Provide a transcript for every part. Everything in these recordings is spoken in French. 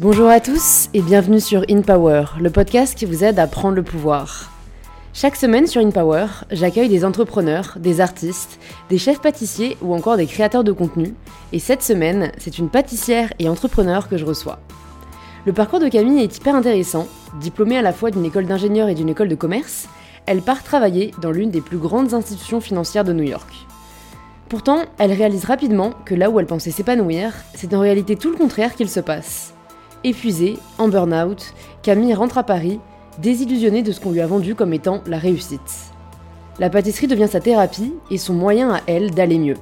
Bonjour à tous et bienvenue sur In Power, le podcast qui vous aide à prendre le pouvoir. Chaque semaine sur In Power, j'accueille des entrepreneurs, des artistes, des chefs pâtissiers ou encore des créateurs de contenu. Et cette semaine, c'est une pâtissière et entrepreneur que je reçois. Le parcours de Camille est hyper intéressant. Diplômée à la fois d'une école d'ingénieur et d'une école de commerce, elle part travailler dans l'une des plus grandes institutions financières de New York. Pourtant, elle réalise rapidement que là où elle pensait s'épanouir, c'est en réalité tout le contraire qu'il se passe. Épuisée, en burn-out, Camille rentre à Paris, désillusionnée de ce qu'on lui a vendu comme étant la réussite. La pâtisserie devient sa thérapie et son moyen à elle d'aller mieux.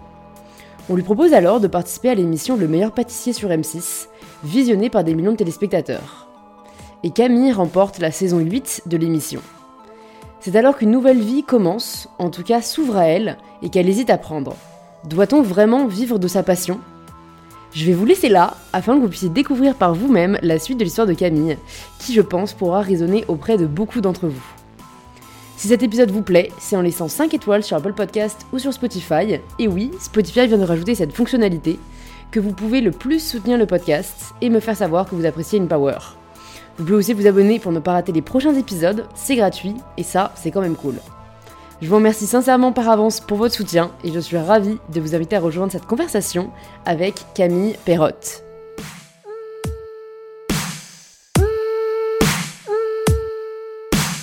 On lui propose alors de participer à l'émission Le meilleur pâtissier sur M6, visionnée par des millions de téléspectateurs. Et Camille remporte la saison 8 de l'émission. C'est alors qu'une nouvelle vie commence, en tout cas s'ouvre à elle, et qu'elle hésite à prendre. Doit-on vraiment vivre de sa passion? Je vais vous laisser là, afin que vous puissiez découvrir par vous-même la suite de l'histoire de Camille, qui je pense pourra résonner auprès de beaucoup d'entre vous. Si cet épisode vous plaît, c'est en laissant 5 étoiles sur Apple Podcast ou sur Spotify, et oui, Spotify vient de rajouter cette fonctionnalité, que vous pouvez le plus soutenir le podcast et me faire savoir que vous appréciez une power. Vous pouvez aussi vous abonner pour ne pas rater les prochains épisodes, c'est gratuit et ça, c'est quand même cool. Je vous remercie sincèrement par avance pour votre soutien et je suis ravie de vous inviter à rejoindre cette conversation avec Camille Perrotte.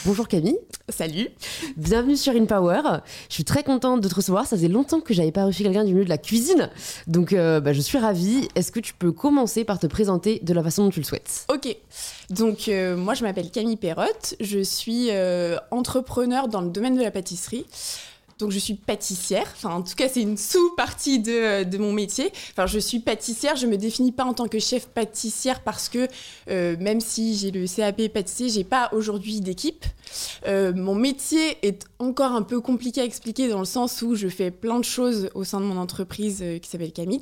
Bonjour Camille. Salut. Bienvenue sur InPower. Je suis très contente de te recevoir. Ça faisait longtemps que j'avais pas reçu quelqu'un du milieu de la cuisine. Donc euh, bah, je suis ravie. Est-ce que tu peux commencer par te présenter de la façon dont tu le souhaites? Ok. Donc euh, moi je m'appelle Camille Perrotte. Je suis euh, entrepreneur dans le domaine de la pâtisserie. Donc je suis pâtissière, enfin en tout cas c'est une sous-partie de, de, mon métier. Enfin je suis pâtissière, je me définis pas en tant que chef pâtissière parce que euh, même si j'ai le CAP pâtissier, j'ai pas aujourd'hui d'équipe. Euh, mon métier est encore un peu compliqué à expliquer dans le sens où je fais plein de choses au sein de mon entreprise euh, qui s'appelle Camit,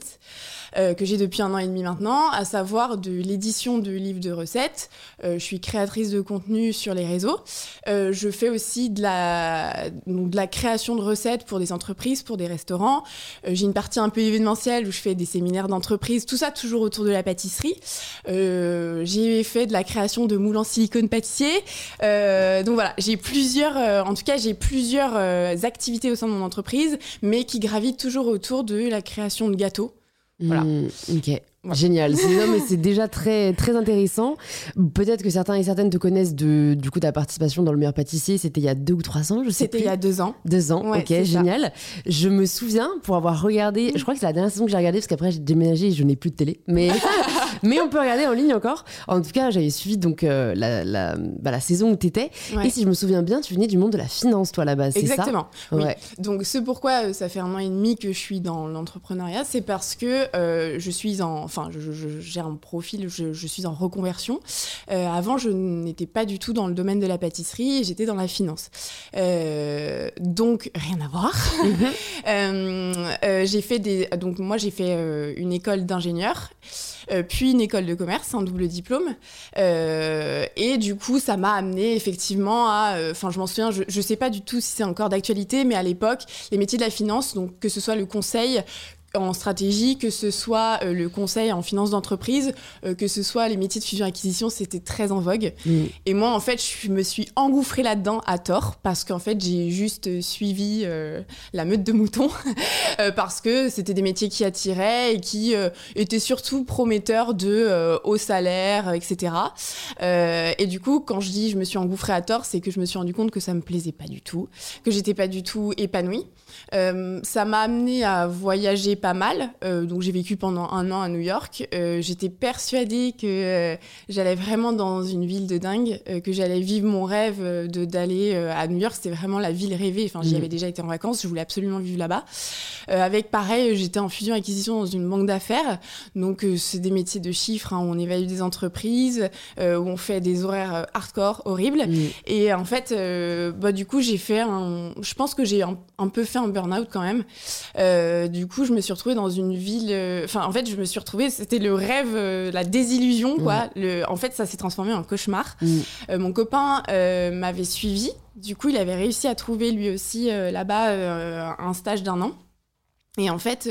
euh, que j'ai depuis un an et demi maintenant, à savoir de l'édition de livres de recettes. Euh, je suis créatrice de contenu sur les réseaux. Euh, je fais aussi de la, donc de la création de recettes pour des entreprises, pour des restaurants. j'ai une partie un peu événementielle où je fais des séminaires d'entreprise, tout ça toujours autour de la pâtisserie. j'ai fait de la création de moules en silicone pâtissier. donc voilà, j'ai plusieurs, en tout cas, j'ai plusieurs activités au sein de mon entreprise, mais qui gravitent toujours autour de la création de gâteaux. Voilà. Mmh, ok. Génial. C'est déjà très, très intéressant. Peut-être que certains et certaines te connaissent de du coup ta participation dans le meilleur pâtissier. C'était il y a deux ou trois ans, je sais C'était il y a deux ans. Deux ans. ok, génial. Je me souviens pour avoir regardé. Je crois que c'est la dernière saison que j'ai regardé parce qu'après j'ai déménagé et je n'ai plus de télé. Mais mais on peut regarder en ligne encore. En tout cas, j'avais suivi donc euh, la, la, bah, la, saison où tu étais. Et si je me souviens bien, tu venais du monde de la finance, toi, à la base. Exactement. Ça? Oui. Donc, c'est pourquoi euh, ça fait un an et demi que je suis dans l'entrepreneuriat. C'est parce que euh, je suis en. Enfin, j'ai un profil, je, je, suis en reconversion. Avant, je n'étais pas du tout dans le domaine de la pâtisserie, j'étais dans la finance. Donc, rien à voir. Mm-hmm. j'ai fait des. Donc, moi, j'ai fait une école d'ingénieur. Puis une école de commerce, un double diplôme. Euh, et du coup, ça m'a amené effectivement à. Enfin, je m'en souviens, je ne sais pas du tout si c'est encore d'actualité, mais à l'époque, les métiers de la finance, donc que ce soit le conseil, en stratégie, que ce soit euh, le conseil en finance d'entreprise, euh, que ce soit les métiers de fusion-acquisition, c'était très en vogue. Mm. Et moi, en fait, je me suis engouffrée là-dedans à tort, parce qu'en fait, j'ai juste suivi euh, la meute de moutons, parce que c'était des métiers qui attiraient et qui étaient surtout prometteurs de hauts salaires, etc. et du coup, quand je dis je me suis engouffrée à tort, c'est que je me suis rendu compte que ça me plaisait pas du tout, que j'étais pas du tout épanouie. Ça m'a amené à voyager pas mal. Euh, donc j'ai vécu pendant un an à New York. Euh, j'étais persuadée que euh, j'allais vraiment dans une ville de dingue, que j'allais vivre mon rêve de d'aller à New York. C'était vraiment la ville rêvée. Enfin, j'y mm. avais déjà été en vacances. Je voulais absolument vivre là-bas. avec pareil, j'étais en fusion acquisition dans une banque d'affaires. Donc c'est des métiers de chiffres. Hein, où on évalue des entreprises, où on fait des horaires hardcore, horribles. Mm. Et en fait, bah, du coup, j'ai fait un. Je pense que j'ai un, un, peu fait un burn-out quand même. du coup, je me suis retrouvée dans une ville. Euh, enfin, en fait, je me suis retrouvée. C'était le rêve, euh, la désillusion, quoi. Le, en fait, ça s'est transformé en cauchemar. Mm. Euh, mon copain m'avait suivi. Du coup, il avait réussi à trouver lui aussi là-bas un stage d'un an. Et en fait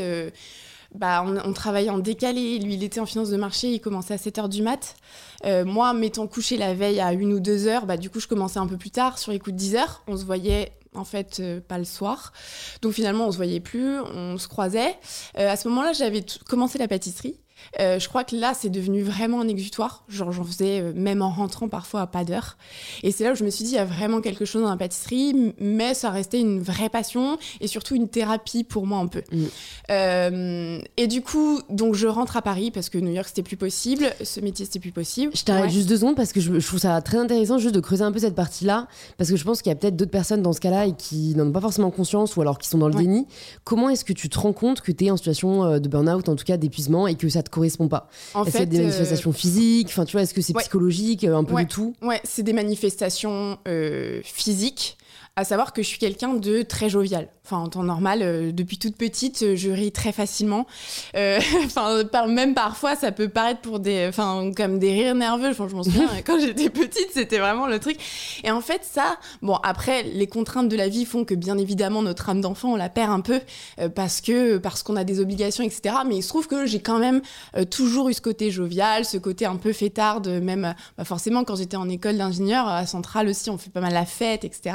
bah, on, travaillait en décalé. Lui, il était en finance de marché, il commençait à 7h du mat. Euh, moi, m'étant couché la veille à 1 ou 2 heures, bah, du coup, je commençais un peu plus tard, sur les coups de 10 heures. On se voyait en fait euh, pas le soir. Donc finalement, on se voyait plus, on se croisait. Euh, à ce moment-là, j'avais commencé la pâtisserie. Euh, je crois que là, c'est devenu vraiment un exutoire. Genre, j'en faisais euh, même en rentrant parfois à pas d'heure. Et c'est là où je me suis dit, il y a vraiment quelque chose dans la pâtisserie, mais ça restait une vraie passion et surtout une thérapie pour moi un peu. Mm. Euh, et du coup, donc je rentre à Paris parce que New York c'était plus possible, ce métier c'était plus possible. Je t'arrête juste deux secondes parce que je, trouve ça très intéressant juste de creuser un peu cette partie-là parce que je pense qu'il y a peut-être d'autres personnes dans ce cas-là et qui n'en ont pas forcément conscience ou alors qui sont dans le déni. Comment est-ce que tu te rends compte que tu es en situation de burn-out, en tout cas d'épuisement et que ça te correspond pas. Est-ce qu'il y a des manifestations euh, physiques? Enfin, tu vois, est-ce que c'est psychologique, euh, un peu de tout? Ouais, c'est des manifestations euh, physiques à savoir que je suis quelqu'un de très jovial. Enfin, en temps normal, euh, depuis toute petite, euh, je ris très facilement. Euh, enfin, même parfois, ça peut paraître pour des, enfin, comme des rires nerveux. Enfin, je m'en souviens, quand j'étais petite, c'était vraiment le truc. Et en fait, ça, bon, après, les contraintes de la vie font que, bien évidemment, notre âme d'enfant, on la perd un peu parce que, parce qu'on a des obligations, etc. Mais il se trouve que j'ai quand même toujours eu ce côté jovial, ce côté un peu fêtarde, même, bah, forcément, quand j'étais en école d'ingénieur, à Centrale aussi, on fait pas mal la fête, etc.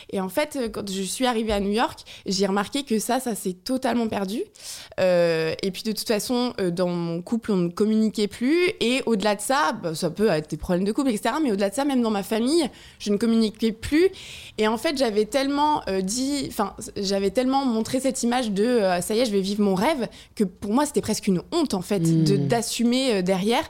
Et en fait, euh, quand je suis arrivée à New York, j'ai remarqué que ça, ça s'est totalement perdu. Euh, et puis de toute façon, euh, dans mon couple, on ne communiquait plus. Et au-delà de ça, bah, ça peut être des problèmes de couple, etc. Mais au-delà de ça, même dans ma famille, je ne communiquais plus. Et en fait, j'avais tellement dit, enfin, j'avais tellement montré cette image de ça y est, je vais vivre mon rêve, que pour moi, c'était presque une honte, en fait, de mmh. d'assumer derrière.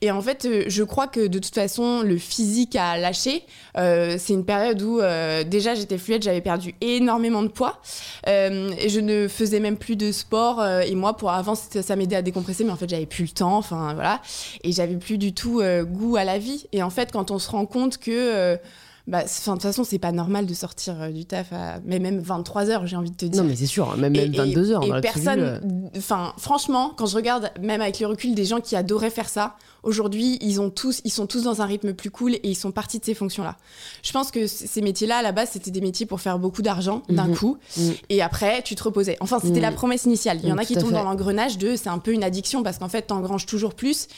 Et en fait, je crois que de toute façon, le physique a lâché. c'est une période où déjà j'étais fluette, j'avais perdu énormément de poids euh, je ne faisais même plus de sport. Euh, et moi, pour avant, ça m'aidait à décompresser, mais en fait, j'avais plus le temps. Enfin, voilà. Et j'avais plus du tout euh, goût à la vie. Et en fait, quand on se rend compte que bah, de toute façon, c'est pas normal de sortir euh, du taf à mais même 23 heures, j'ai envie de te dire. Non, mais c'est sûr, hein, même, 22 heures. Et, personne, euh. enfin, franchement, quand je regarde, même avec le recul, des gens qui adoraient faire ça, aujourd'hui, ils ont tous, ils sont tous dans un rythme plus cool et ils sont partis de ces fonctions-là. Je pense que ces métiers-là, à la base, c'était des métiers pour faire beaucoup d'argent d'un mhm. coup, mhm. et après, tu te reposais. Enfin, c'était la mhm. promesse initiale. Il y en a qui tombent dans l'engrenage de, c'est un peu une addiction parce qu'en fait, t'engranges toujours plus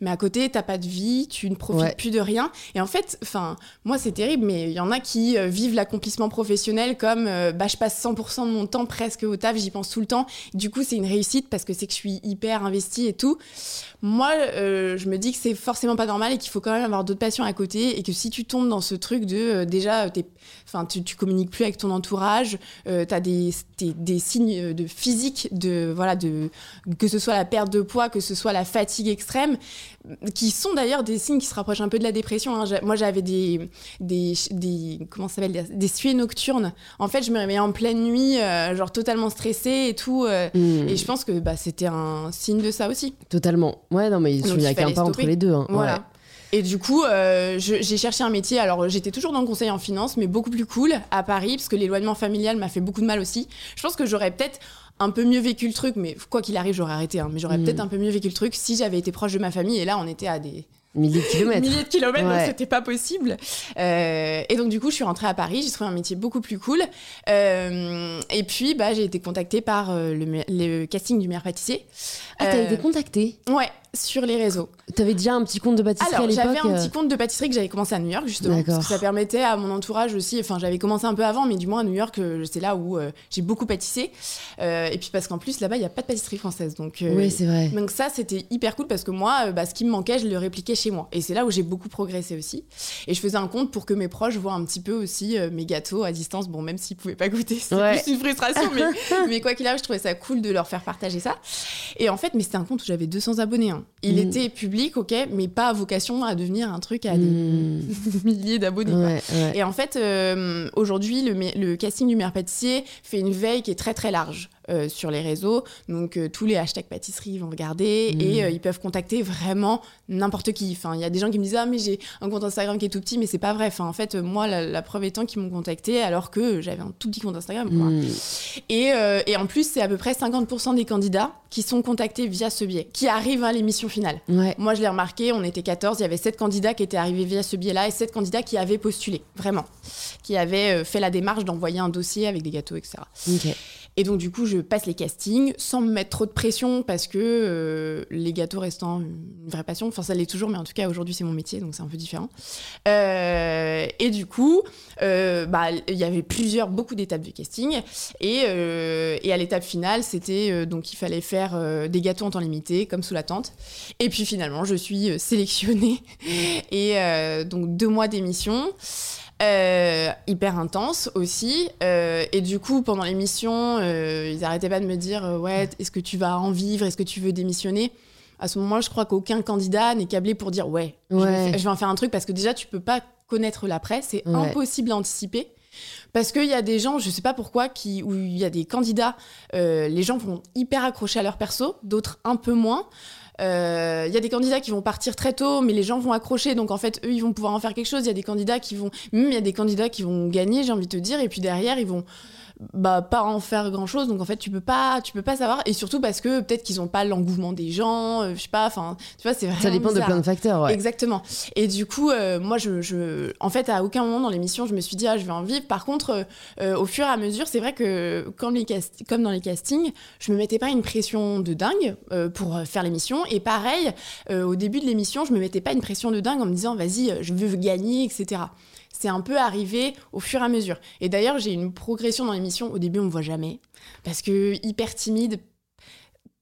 mais à côté, t'as pas de vie, tu ne profites plus de rien. Et en fait, enfin, moi, c'est terrible, mais il y en a qui euh, vivent l'accomplissement professionnel comme, euh, bah, je passe 100% de mon temps presque au taf, j'y pense tout le temps. Du coup, c'est une réussite parce que c'est que je suis hyper investie et tout. Moi, euh, je me dis que c'est forcément pas normal et qu'il faut quand même avoir d'autres passions à côté et que si tu tombes dans ce truc de, déjà, enfin, tu, tu communiques plus avec ton entourage, t'as des, des, signes de physique, de, voilà, de, que ce soit la perte de poids, que ce soit la fatigue extrême, qui sont d'ailleurs des signes qui se rapprochent un peu de la dépression. Hein. Moi, j'avais des, des, des, comment s'appelle, des suées nocturnes. En fait, je me réveillais en pleine nuit, euh, genre totalement stressée et tout. Euh, hmm. Et je pense que bah, c'était un signe de ça aussi. Totalement. Ouais, non, mais il n'y a qu'un pas entre les deux. Hein. Voilà. Et du coup, euh, j'ai cherché un métier. Alors, j'étais toujours dans le conseil en finance, mais beaucoup plus cool à Paris, parce que l'éloignement familial m'a fait beaucoup de mal aussi. Je pense que j'aurais peut-être un peu mieux vécu le truc, mais quoi qu'il arrive, j'aurais arrêté. Hein, mais j'aurais mm. peut-être un peu mieux vécu le truc si j'avais été proche de ma famille. Et là, on était à des milliers de kilomètres. milliers de kilomètres, donc c'était pas possible. Euh, et donc du coup, je suis rentrée à Paris. J'ai trouvé un métier beaucoup plus cool. Euh, et puis, bah, j'ai été contactée par euh, le, le, casting du meilleur pâtissier. Ah, t'as été contactée? Ouais, sur les réseaux. T'avais déjà un petit compte de pâtisserie Alors, à l'époque j'avais un petit compte de pâtisserie que j'avais commencé à New York, justement. Parce que ça permettait à mon entourage aussi. Enfin, j'avais commencé un peu avant, mais du moins à New York, c'est là où j'ai beaucoup pâtissé. et puis parce qu'en plus, là-bas, il n'y a pas de pâtisserie française. Donc, oui, c'est vrai. Donc ça, c'était hyper cool parce que moi, bah, ce qui me manquait, je le répliquais chez moi. Et c'est là où j'ai beaucoup progressé aussi. Et je faisais un compte pour que mes proches voient un petit peu aussi mes gâteaux à distance. Bon, même s'ils pouvaient pas goûter, c'est plus une frustration. mais, mais quoi qu'il arrive, je trouvais ça cool de leur faire partager ça. Et en fait, mais c'était un compte où j'avais 200 abonnés. Hein. Il mm. était public, ok, mais pas à vocation à devenir un truc à des mm. milliers d'abonnés. Et en fait, euh, aujourd'hui, le, le casting du meilleur pâtissier fait une veille qui est très très large. Euh, sur les réseaux. Donc euh, tous les hashtags pâtisserie vont regarder mmh. et euh, ils peuvent contacter vraiment n'importe qui. Enfin, il y a des gens qui me disent ah mais j'ai un compte Instagram qui est tout petit, mais c'est pas vrai. Enfin, en fait, moi la, preuve étant qu'ils m'ont contacté alors que j'avais un tout petit compte Instagram. Quoi. Mmh. Et, et, en plus, c'est à peu près 50% des candidats qui sont contactés via ce biais, qui arrivent à l'émission finale. Moi, je l'ai remarqué, on était 14, il y avait 7 candidats qui étaient arrivés via ce biais-là et 7 candidats qui avaient postulé, vraiment, qui avaient fait la démarche d'envoyer un dossier avec des gâteaux, etc. Et donc, du coup, je passe les castings sans me mettre trop de pression parce que euh, les gâteaux restant une vraie passion, enfin ça l'est toujours, mais en tout cas aujourd'hui c'est mon métier donc c'est un peu différent. Euh, et du coup, euh, bah, il y avait plusieurs, beaucoup d'étapes de casting et, et à l'étape finale c'était donc il fallait faire des gâteaux en temps limité comme sous la tente. Et puis finalement je suis sélectionnée et donc deux mois d'émission. Euh, hyper intense aussi. Euh, et du coup, pendant l'émission, euh, ils arrêtaient pas de me dire Ouais, est-ce que tu vas en vivre? Est-ce que tu veux démissionner? À ce moment-là, je crois qu'aucun candidat n'est câblé pour dire Ouais, Je, vais, en faire un truc parce que déjà, tu peux pas connaître l'après. C'est impossible à anticiper. Parce qu'il y a des gens, je sais pas pourquoi, qui, où il y a des candidats, les gens vont hyper accrocher à leur perso, d'autres un peu moins. Il euh, y a des candidats qui vont partir très tôt, mais les gens vont accrocher, donc en fait, eux, ils vont pouvoir en faire quelque chose. Il y a des candidats qui vont, il y a des candidats qui vont gagner, j'ai envie de te dire, et puis derrière, ils vont bah pas en faire grand chose donc en fait tu peux pas tu peux pas savoir. Et surtout parce que peut-être qu'ils ont pas l'engouement des gens euh, je sais pas enfin tu vois c'est vraiment ça dépend de plein de facteurs ouais. exactement. Et du coup euh, moi je, je en fait à aucun moment dans l'émission je me suis dit ah je vais en vivre. Par contre euh, au fur et à mesure c'est vrai que comme les cast comme dans les castings je me mettais pas une pression de dingue pour faire l'émission. Et pareil au début de l'émission je me mettais pas une pression de dingue en me disant vas-y je veux gagner etc c'est un peu arrivé au fur et à mesure. Et d'ailleurs, j'ai une progression dans l'émission. Au début, on me voit jamais. Parce que hyper timide,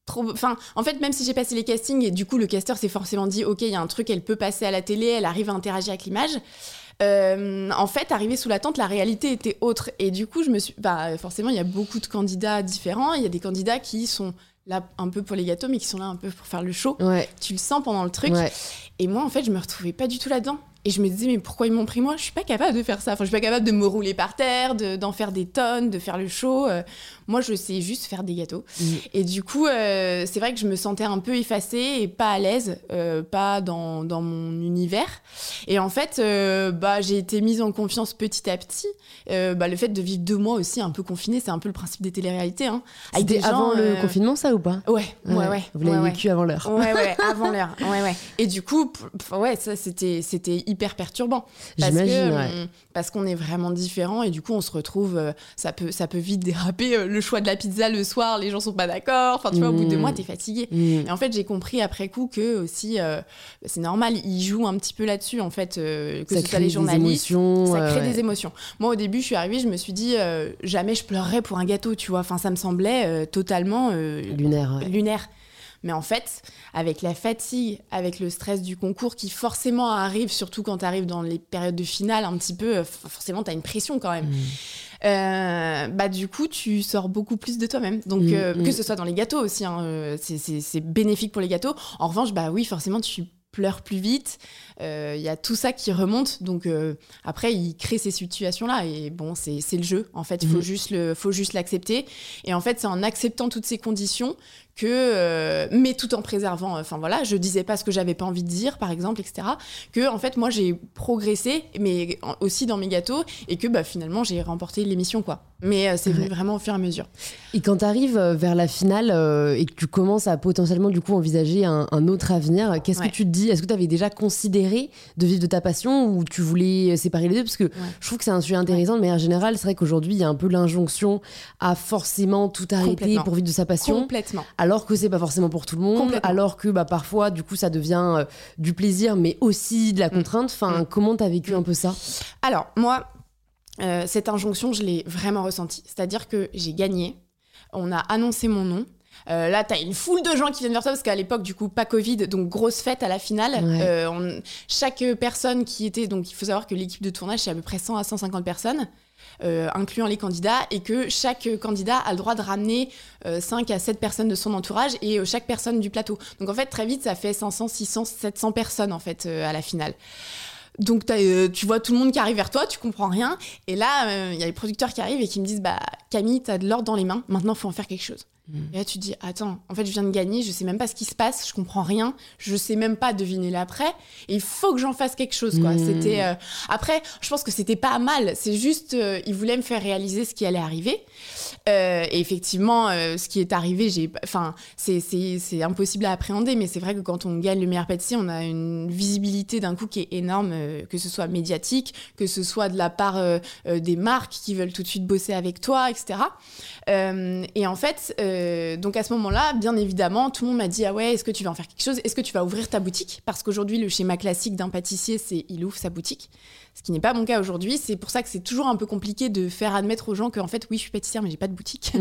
Trop... Enfin, en fait, même si j'ai passé les castings et du coup le casteur s'est forcément dit, ok, il y a un truc, elle peut passer à la télé, elle arrive à interagir avec l'image. Euh, en fait, arrivé sous la tente, la réalité était autre. Et du coup, je me suis, bah, forcément, il y a beaucoup de candidats différents. Il y a des candidats qui sont là un peu pour les gâteaux, mais qui sont là un peu pour faire le show. Tu le sens pendant le truc. Et moi, en fait, je me retrouvais pas du tout là-dedans. Et je me disais, mais pourquoi ils m'ont pris moi? Je suis pas capable de faire ça. Enfin, je suis pas capable de me rouler par terre, d'en faire des tonnes, de faire le show. Euh, moi, je sais juste faire des gâteaux. Et du coup, euh, c'est vrai que je me sentais un peu effacée et pas à l'aise, euh, pas dans, dans, mon univers. Et en fait, bah, j'ai été mise en confiance petit à petit. bah, le fait de vivre deux mois aussi un peu confiné, c'est un peu le principe des téléréalités. Hein, C'était avant le confinement, ça ou pas? Ouais, ouais, ouais, Vous l'avez vécu avant l'heure. Ouais, ouais, avant l'heure. Ouais, ouais. Et du coup, ouais, ça, c'était hyper hyper perturbant. Parce que, parce qu'on est vraiment différents et du coup on se retrouve, euh, ça peut, ça peut vite déraper. Euh, le choix de la pizza le soir, les gens sont pas d'accord. Enfin tu vois, au bout de deux mois t'es fatigué. Mm. Et en fait j'ai compris après coup que aussi euh, c'est normal, ils jouent un petit peu là-dessus en fait, que ça ce soit les journalistes, ça crée des émotions. Moi au début je suis arrivée, je me suis dit jamais je pleurerais pour un gâteau, tu vois. Enfin ça me semblait totalement lunaire. Lunaire. Mais en fait, avec la fatigue, avec le stress du concours qui forcément arrive, surtout quand tu arrives dans les périodes de finale, un petit peu, euh, forcément, tu as une pression quand même. Mmh. Euh, bah du coup tu sors beaucoup plus de toi-même donc mmh, euh, mmh. que ce soit dans les gâteaux aussi hein, c'est bénéfique pour les gâteaux en revanche bah oui forcément tu pleure plus vite. Il euh, y a tout ça qui remonte. Donc euh, après, il crée ces situations-là. Et bon, c'est le jeu. En fait, il faut, mhm. juste le, faut juste l'accepter. Et en fait, c'est en acceptant toutes ces conditions que, euh, mais tout en préservant, enfin voilà, je disais pas ce que j'avais pas envie de dire, par exemple, etc. Que en fait, moi, j'ai progressé, mais aussi dans mes gâteaux, et que bah, finalement, j'ai remporté l'émission, quoi. Mais c'est venu vraiment au fur et à mesure. Et quand tu arrives vers la finale et que tu commences à potentiellement du coup envisager un, autre avenir, qu'est-ce que tu te dis? Est-ce que tu avais déjà considéré de vivre de ta passion ou tu voulais séparer les deux? Parce que je trouve que c'est un sujet intéressant, mais en général, c'est vrai qu'aujourd'hui, il y a un peu l'injonction à forcément tout arrêter pour vivre de sa passion. Complètement. Alors que c'est pas forcément pour tout le monde. Alors que bah, parfois, du coup, ça devient euh, du plaisir, mais aussi de la mm. contrainte. Enfin, mm. comment tu as vécu un peu ça? Alors, moi, euh, cette injonction, je l'ai vraiment ressentie. C'est-à-dire que j'ai gagné. On a annoncé mon nom. Euh, là, t'as une foule de gens qui viennent vers toi parce qu'à l'époque, du coup, pas Covid, donc grosse fête à la finale. Euh, chaque personne qui était, donc il faut savoir que l'équipe de tournage, c'est à peu près 100 à 150 personnes. Euh, incluant les candidats, et que chaque candidat a le droit de ramener 5 à 7 personnes de son entourage et chaque personne du plateau. Donc en fait, très vite, ça fait 500, 600, 700 personnes en fait à la finale. Donc tu vois tout le monde qui arrive vers toi, tu comprends rien. Et là, il y a les producteurs qui arrivent et qui me disent bah Camille, t'as de l'ordre dans les mains. Maintenant, faut en faire quelque chose. Mm. Et là, tu te dis, attends, en fait, je viens de gagner, je sais même pas ce qui se passe, je comprends rien, je sais même pas deviner l'après, et il faut que j'en fasse quelque chose, quoi. Mm. C'était. Euh, Après, je pense que c'était pas mal, c'est juste, euh, il voulait me faire réaliser ce qui allait arriver. Euh, et effectivement, ce qui est arrivé, j'ai. Enfin, c'est impossible à appréhender, mais c'est vrai que quand on gagne le meilleur pâtissier, on a une visibilité d'un coup qui est énorme, que ce soit médiatique, que ce soit de la part des marques qui veulent tout de suite bosser avec toi, etc. et en fait, euh, donc à ce moment-là, bien évidemment, tout le monde m'a dit ah ouais, est-ce que tu vas en faire quelque chose? Est-ce que tu vas ouvrir ta boutique? Parce qu'aujourd'hui, le schéma classique d'un pâtissier, c'est il ouvre sa boutique. Ce qui n'est pas mon cas aujourd'hui. C'est pour ça que c'est toujours un peu compliqué de faire admettre aux gens qu'en fait, oui, je suis pâtissière, mais j'ai pas de boutique. Mmh,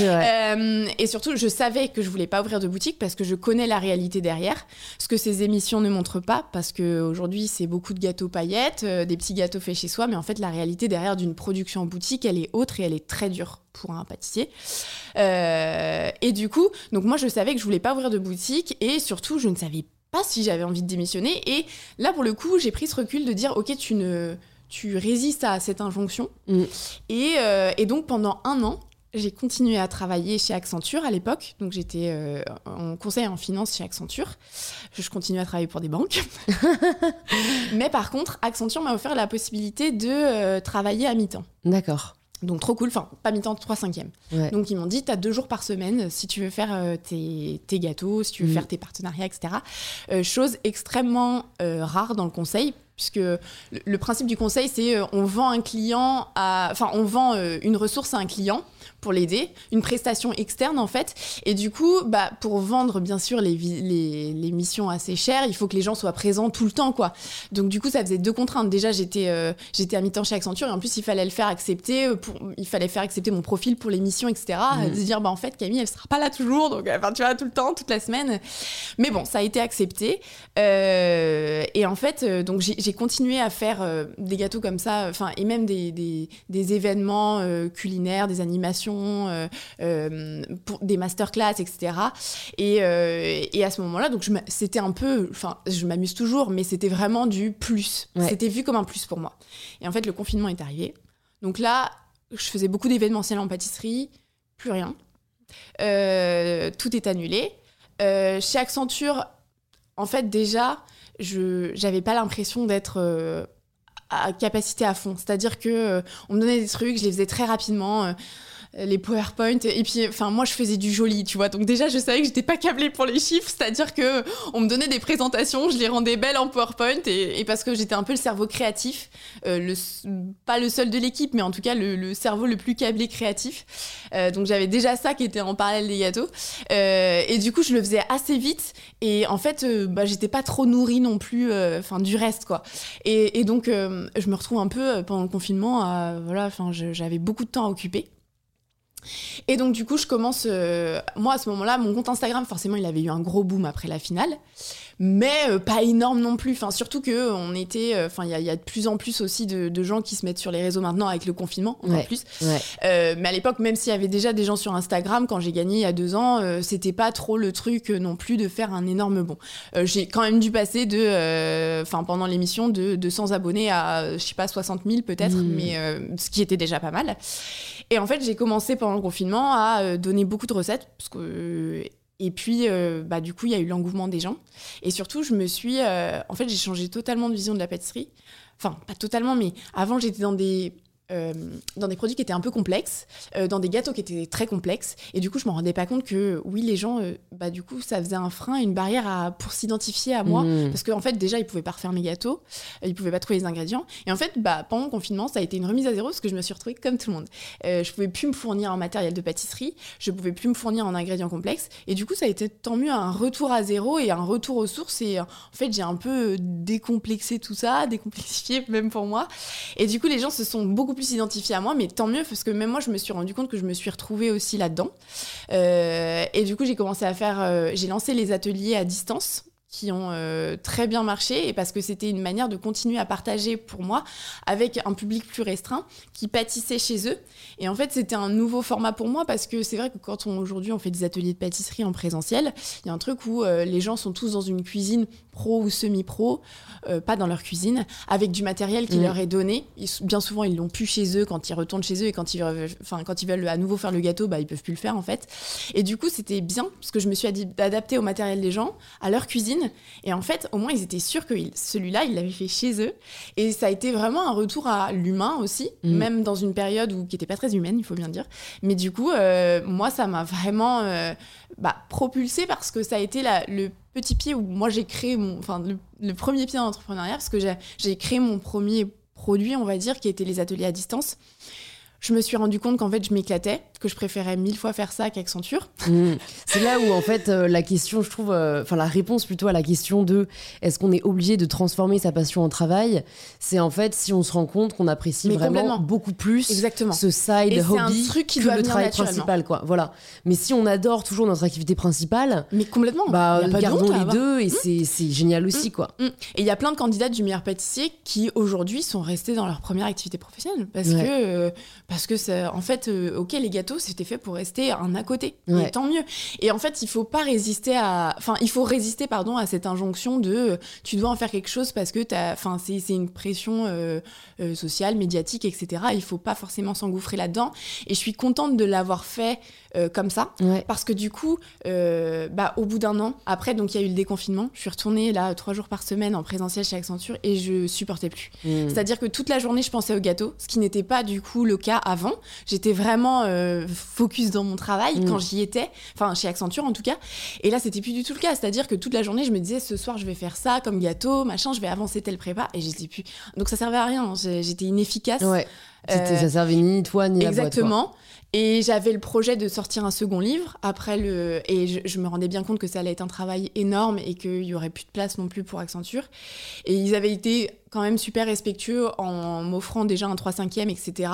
euh, et surtout, je savais que je voulais pas ouvrir de boutique parce que je connais la réalité derrière. Ce que ces émissions ne montrent pas, parce qu'aujourd'hui, c'est beaucoup de gâteaux paillettes, euh, des petits gâteaux faits chez soi, mais en fait, la réalité derrière d'une production en boutique, elle est autre et elle est très dure pour un pâtissier. Euh, et du coup, donc moi, je savais que je voulais pas ouvrir de boutique et surtout, je ne savais pas si j'avais envie de démissionner. Et là, pour le coup, j'ai pris ce recul de dire, ok, tu ne, tu résistes à cette injonction. Mm. Et, euh, et, donc pendant un an, j'ai continué à travailler chez Accenture à l'époque. Donc j'étais euh, en conseil en finance chez Accenture. Je continuais à travailler pour des banques. Mais par contre, Accenture m'a offert la possibilité de euh, travailler à mi-temps. D'accord. Donc trop cool, enfin pas mi-temps, 3 cinquièmes. Donc ils m'ont dit, tu as deux jours par semaine si tu veux faire euh, tes, gâteaux, si tu veux mm. faire tes partenariats, etc. Euh, chose extrêmement euh, rare dans le conseil, puisque le, principe du conseil, c'est on vend un client à... Enfin, on vend une ressource à un client pour l'aider, une prestation externe en fait. Et du coup, bah, pour vendre bien sûr les, les, les, missions assez chères, il faut que les gens soient présents tout le temps quoi. Donc du coup, ça faisait deux contraintes. Déjà, j'étais euh, j'étais à mi-temps chez Accenture et en plus, il fallait le faire accepter, euh, pour, il fallait faire accepter mon profil pour les missions, etc. Mmh. De se dire, bah en fait, Camille, elle sera pas là toujours, donc enfin, tu vois, tout le temps, toute la semaine. Mais bon, ça a été accepté. Euh, et en fait, euh, donc j'ai continué à faire des gâteaux comme ça, enfin, et même des, des, des événements culinaires, des animations euh, euh, pour des masterclass, etc. Et, euh, et à ce moment-là, donc c'était un peu, enfin, je m'amuse toujours, mais c'était vraiment du plus. C'était vu comme un plus pour moi. Et en fait, le confinement est arrivé. Donc là, je faisais beaucoup d'événementiels en pâtisserie, plus rien. tout est annulé. chez Accenture, en fait, déjà, je n'avais pas l'impression d'être à capacité à fond. C'est-à-dire que on me donnait des trucs, je les faisais très rapidement les PowerPoint et puis enfin moi je faisais du joli tu vois. Donc déjà je savais que j'étais pas câblée pour les chiffres c'est-à-dire que on me donnait des présentations je les rendais belles en PowerPoint et, parce que j'étais un peu le cerveau créatif euh, le, pas le seul de l'équipe mais en tout cas le, cerveau le plus câblé créatif. Euh, donc j'avais déjà ça qui était en parallèle des gâteaux. Euh, et du coup je le faisais assez vite et en fait bah, j'étais pas trop nourrie non plus enfin du reste quoi. Et, et donc je me retrouve un peu pendant le confinement à, voilà enfin j'avais beaucoup de temps à occuper et donc, du coup, je commence. Euh, moi, à ce moment-là, mon compte Instagram, forcément, il avait eu un gros boom après la finale mais euh, pas énorme non plus. Enfin, surtout que on était, euh, enfin, il y, a de plus en plus aussi de, gens qui se mettent sur les réseaux maintenant avec le confinement, encore plus. Euh, mais à l'époque, même s'il y avait déjà des gens sur Instagram, quand j'ai gagné il y a deux ans, c'était pas trop le truc non plus de faire un énorme bond. j'ai quand même dû passer de, enfin, pendant l'émission, de 200 abonnés à, je sais pas, 60 000 peut-être, hmm. mais ce qui était déjà pas mal. Et en fait, j'ai commencé pendant le confinement à donner beaucoup de recettes, parce que et puis, euh, bah, du coup, il y a eu l'engouement des gens. Et surtout, je me suis. Euh, en fait, j'ai changé totalement de vision de la pâtisserie. Enfin, pas totalement, mais avant, j'étais dans des euh, dans des produits qui étaient un peu complexes, euh, dans des gâteaux qui étaient très complexes. Et du coup, je me rendais pas compte que, oui, les gens, euh, bah, du coup, ça faisait un frein, une barrière à, pour s'identifier à moi. Mmh. Parce qu'en en fait, déjà, ils pouvaient pas refaire mes gâteaux, ils pouvaient pas trouver les ingrédients. Et en fait, bah, pendant le confinement, ça a été une remise à zéro parce que je me suis retrouvée comme tout le monde. je pouvais plus me fournir en matériel de pâtisserie, je pouvais plus me fournir en ingrédients complexes. Et du coup, ça a été tant mieux un retour à zéro et un retour aux sources. Et en fait, j'ai un peu décomplexé tout ça, décomplexifié même pour moi. Et du coup, les gens se sont beaucoup plus identifié à moi, mais tant mieux parce que même moi je me suis rendu compte que je me suis retrouvée aussi là-dedans. Euh, et du coup j'ai commencé à faire, euh, j'ai lancé les ateliers à distance qui ont euh, très bien marché et parce que c'était une manière de continuer à partager pour moi avec un public plus restreint qui pâtissait chez eux. Et en fait, c'était un nouveau format pour moi parce que c'est vrai que quand aujourd'hui on fait des ateliers de pâtisserie en présentiel, il y a un truc où euh, les gens sont tous dans une cuisine pro ou semi-pro, euh, pas dans leur cuisine, avec du matériel qui Mm. leur est donné. Ils- bien souvent, ils l'ont plus chez eux quand ils retournent chez eux et quand ils, veulent- enfin, quand ils veulent à nouveau faire le gâteau, bah, ils peuvent plus le faire en fait. Et du coup, c'était bien parce que je me suis adaptée au matériel des gens, à leur cuisine. Et en fait, au moins, ils étaient sûrs que il- celui-là, ils l'avaient fait chez eux. Et ça a été vraiment un retour à l'humain aussi, Mm. même dans une période où, qui n'était pas très humaine, il faut bien dire. Mais du coup, euh, moi, ça m'a vraiment euh, bah, propulsée parce que ça a été la- le petit pied où moi j'ai créé mon, enfin le, le premier pied dans l'entrepreneuriat parce que j'ai j'ai créé mon premier produit, on va dire, qui était les ateliers à distance. Je me suis rendu compte qu'en fait je m'éclatais, que je préférais mille fois faire ça qu'Accenture. Mm. C'est là où en fait euh, la question, je trouve, euh, enfin la réponse plutôt à la question de est-ce qu'on est obligé de transformer sa passion en travail, c'est en fait si on se rend compte qu'on apprécie Mais vraiment beaucoup plus Exactement. ce side Et c'est un hobby truc qui que doit le travail principal, quoi. Voilà. Mais si on adore toujours notre activité principale, Mais complètement. bah Y a pas de gardons les avoir. deux et c'est c'est génial aussi, quoi. Mm. Et il y a plein de candidats du meilleur pâtissier qui aujourd'hui sont restés dans leur première activité professionnelle parce Ouais. que euh, parce que ça, en fait euh, ok les gâteaux c'était fait pour rester un à côté. Ouais. et tant mieux. Et en fait il faut pas résister à enfin il faut résister pardon à cette injonction de euh, tu dois en faire quelque chose parce que t'as enfin c'est c'est une pression euh, sociale médiatique etc il faut pas forcément s'engouffrer là-dedans. Et je suis contente de l'avoir fait euh, comme ça Ouais. parce que du coup, euh, bah, au bout d'un an, après, donc il y a eu le déconfinement, je suis retournée là trois jours par semaine en présentiel chez Accenture et je supportais plus. Mm. C'est-à-dire que toute la journée, je pensais au gâteau, ce qui n'était pas du coup le cas avant. J'étais vraiment euh, focus dans mon travail Mm. quand j'y étais, enfin chez Accenture en tout cas. Et là, c'était plus du tout le cas. C'est-à-dire que toute la journée, je me disais ce soir, je vais faire ça comme gâteau, machin, je vais avancer tel prépa et j'étais plus. Donc ça servait à rien. J'étais inefficace. Ouais. Euh, ça servait ni toi ni la boîte. quoi. Exactement. Et j'avais le projet de sortir un second livre après le et je, je me rendais bien compte que ça allait être un travail énorme et qu'il y aurait plus de place non plus pour Accenture. Et ils avaient été quand même super respectueux en m'offrant déjà un 3 5 e etc.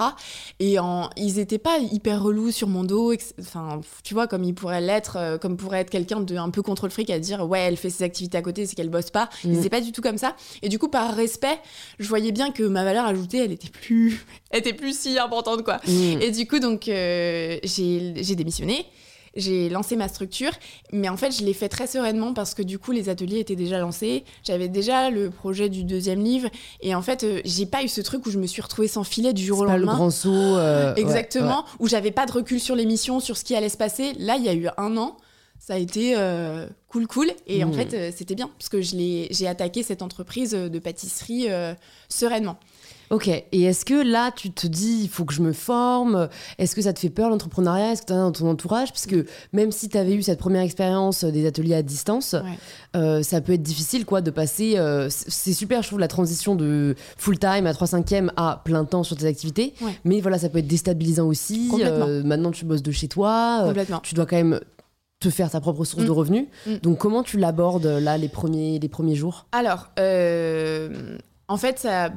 Et en, ils étaient pas hyper relous sur mon dos. Enfin, tu vois, comme ils pourraient l'être, euh, comme pourrait être quelqu'un de un peu contre le fric à dire ouais, elle fait ses activités à côté, c'est qu'elle bosse pas. Ils Mm. étaient pas du tout comme ça. Et du coup, par respect, je voyais bien que ma valeur ajoutée, elle était plus, elle était plus si importante quoi. Mm. Et du coup, donc, euh, j'ai j'ai démissionné. J'ai lancé ma structure, mais en fait, je l'ai fait très sereinement parce que du coup, les ateliers étaient déjà lancés. J'avais déjà le projet du deuxième livre, et en fait, euh, j'ai pas eu ce truc où je me suis retrouvée sans filet du jour au C'est pas le lendemain. grand saut. euh, ouais, Exactement, où j'avais pas de recul sur l'émission, sur ce qui allait se passer. Là, il y a eu un an, ça a été euh, cool, cool, et en Mm. fait, euh, c'était bien parce que j'ai attaqué cette entreprise de pâtisserie sereinement. Ok, et est-ce que là, tu te dis, il faut que je me forme? Est-ce que ça te fait peur l'entrepreneuriat? Est-ce que tu as dans ton entourage? Parce que même si tu avais eu cette première expérience euh, des ateliers à distance, Ouais. euh, ça peut être difficile quoi de passer. euh, c'est super, je trouve, la transition de full-time à 3 5 à plein temps sur tes activités. Ouais. Mais voilà, ça peut être déstabilisant aussi. Euh, maintenant, tu bosses de chez toi. Complètement. tu dois quand même te faire ta propre source Mm. de revenus. Mm. Donc, comment tu l'abordes là les premiers, les premiers jours? Alors, en fait, ça,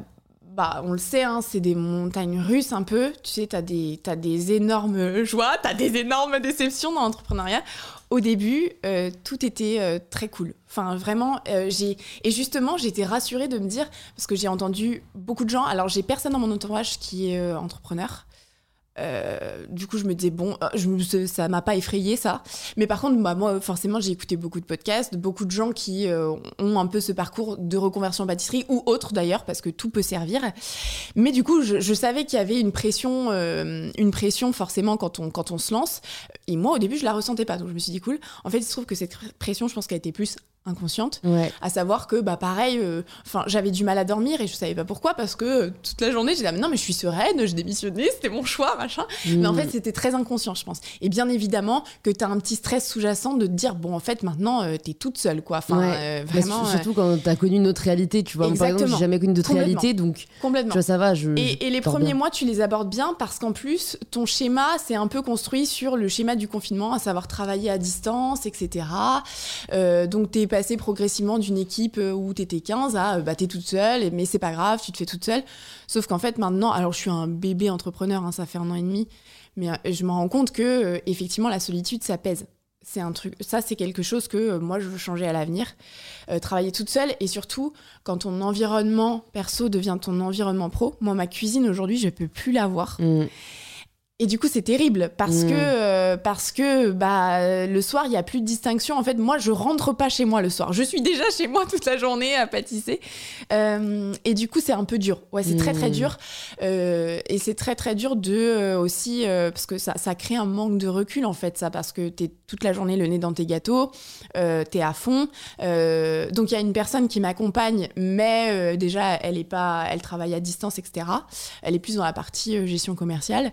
bah, on le sait, hein, c'est des montagnes russes un peu. Tu sais, t'as des, t'as des énormes joies, t'as des énormes déceptions dans l'entrepreneuriat. Au début, euh, tout était euh, très cool. Enfin, vraiment, euh, j'ai et justement, j'étais rassurée de me dire parce que j'ai entendu beaucoup de gens. Alors, j'ai personne dans mon entourage qui est entrepreneur. Euh, du coup, je me disais bon, euh, je, ça m'a pas effrayé ça. Mais par contre, bah, moi, forcément, j'ai écouté beaucoup de podcasts, beaucoup de gens qui euh, ont un peu ce parcours de reconversion pâtisserie ou autre d'ailleurs, parce que tout peut servir. Mais du coup, je, savais qu'il y avait une pression, une pression forcément quand on quand on se lance. Et moi, au début, je la ressentais pas, donc je me suis dit cool. En fait, il se trouve que cette pression, je pense qu'elle était plus inconsciente Ouais. à savoir que bah pareil euh, enfin j'avais du mal à dormir et je savais pas pourquoi parce que euh, toute la journée j'étais mais non mais je suis sereine je démissionnais c'était mon choix machin mais en Mm. fait c'était très inconscient je pense et bien évidemment que t'as un petit stress sous-jacent de te dire bon en fait maintenant euh, t'es toute seule quoi enfin Ouais. vraiment su- surtout quand t'as connu une autre réalité, tu vois. Moi, par exemple, Exactement. j'ai jamais connu d'autre Complètement. réalité, donc tu complètement vois, ça va. Je, Et, et les premiers bien. mois, tu les abordes bien parce qu'en plus, ton schéma, c'est un peu construit sur le schéma du confinement, à savoir travailler à distance, etc. Donc, tu passé progressivement d'une équipe euh, où tu étais 15 à euh, bah, tu es toute seule, mais c'est pas grave, tu te fais toute seule. Sauf qu'en fait, maintenant, alors je suis un bébé entrepreneur, hein, ça fait un an et demi, mais euh, je me rends compte que, effectivement, la solitude, ça pèse. c'est un truc, ça c'est quelque chose que moi je veux changer à l'avenir. Travailler toute seule et surtout quand ton environnement perso devient ton environnement pro. Moi ma cuisine aujourd'hui je peux plus la voir. Et du coup, c'est terrible parce Mm. que euh, parce que bah le soir, il y a plus de distinction. En fait, moi, je rentre pas chez moi le soir. Je suis déjà chez moi toute la journée à pâtisser. Euh, et du coup, c'est un peu dur. Ouais, c'est très très Mm. dur. Euh, et c'est très très dur de euh, aussi euh, parce que ça ça crée un manque de recul en fait ça parce que t'es toute la journée le nez dans tes gâteaux, euh, t'es à fond. Euh, donc il y a une personne qui m'accompagne, mais euh, déjà elle est pas, elle travaille à distance, etc. Elle est plus dans la partie euh, gestion commerciale.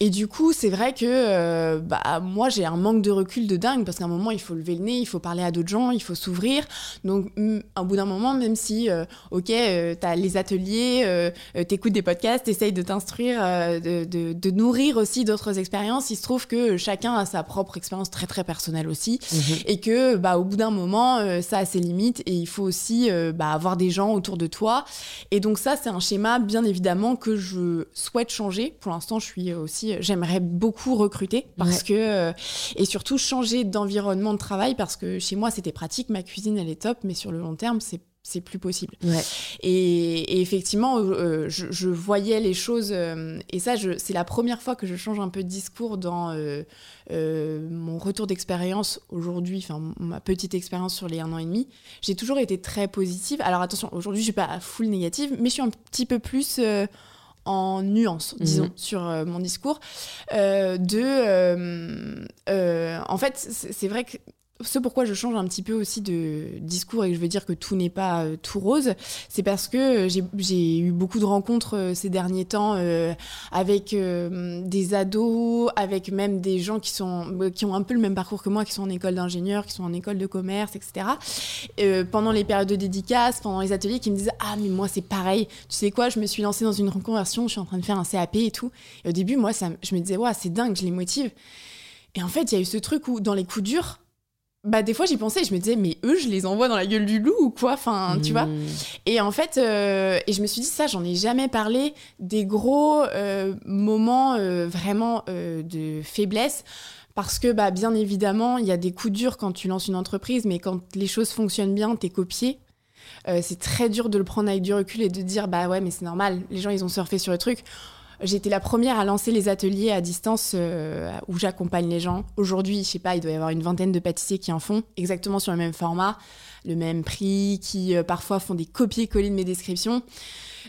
Et du coup, c'est vrai que euh, bah, moi, j'ai un manque de recul de dingue parce qu'à un moment, il faut lever le nez, il faut parler à d'autres gens, il faut s'ouvrir. Donc, au bout d'un moment, même si, euh, ok, euh, t'as les ateliers, euh, t'écoutes des podcasts, t'essayes de t'instruire, de, de- de nourrir aussi d'autres expériences, il se trouve que chacun a sa propre expérience très très personnelle aussi Mhm. et que bah au bout d'un moment ça a ses limites et il faut aussi bah, avoir des gens autour de toi et donc ça c'est un schéma bien évidemment que je souhaite changer pour l'instant je suis aussi j'aimerais beaucoup recruter parce que euh, et surtout changer d'environnement de travail parce que chez moi c'était pratique ma cuisine elle est top mais sur le long terme c'est c'est plus possible. Ouais. Et, et effectivement, euh, je, je voyais les choses, euh, et ça, c'est la première fois que je change un peu de discours dans euh, mon retour d'expérience aujourd'hui, enfin ma petite expérience sur les un an et demi. J'ai toujours été très positive. Alors attention, aujourd'hui, je suis pas full négative, mais je suis un petit peu plus en nuance, disons, Mhm. sur euh, mon discours. Euh, de, euh, en fait, c'est vrai que ce pourquoi je change un petit peu aussi de discours et que je veux dire que tout n'est pas euh, tout rose, c'est parce que j'ai- j'ai eu beaucoup de rencontres euh, ces derniers temps euh, avec euh, des ados, avec même des gens qui sont euh, qui ont un peu le même parcours que moi, qui sont en école d'ingénieur, qui sont en école de commerce, etc. Euh, pendant les périodes de dédicaces, pendant les ateliers, qui me disaient ah mais moi c'est pareil. Tu sais quoi, je me suis lancée dans une reconversion, je suis en train de faire un CAP et tout. Et au début, moi, ça, je me disais ouais c'est dingue, je les motive. Et en fait, il y a eu ce truc où dans les coups durs bah des fois j'y pensais je me disais mais eux je les envoie dans la gueule du loup ou quoi enfin tu vois. Mm. et en fait euh, et je me suis dit ça j'en ai jamais parlé des gros euh, moments euh, vraiment de faiblesse. Parce que bah bien évidemment il y a des coups durs quand tu lances une entreprise mais quand les choses fonctionnent bien t'es copié. C'est très dur de le prendre avec du recul et de dire bah ouais mais c'est normal. Les gens ils ont surfé sur le truc été la première à lancer les ateliers à distance euh, où j'accompagne les gens. Aujourd'hui, je sais pas, il doit y avoir une vingtaine de pâtissiers qui en font, exactement sur le même format, le même prix, qui euh, parfois font des copier-coller de mes descriptions.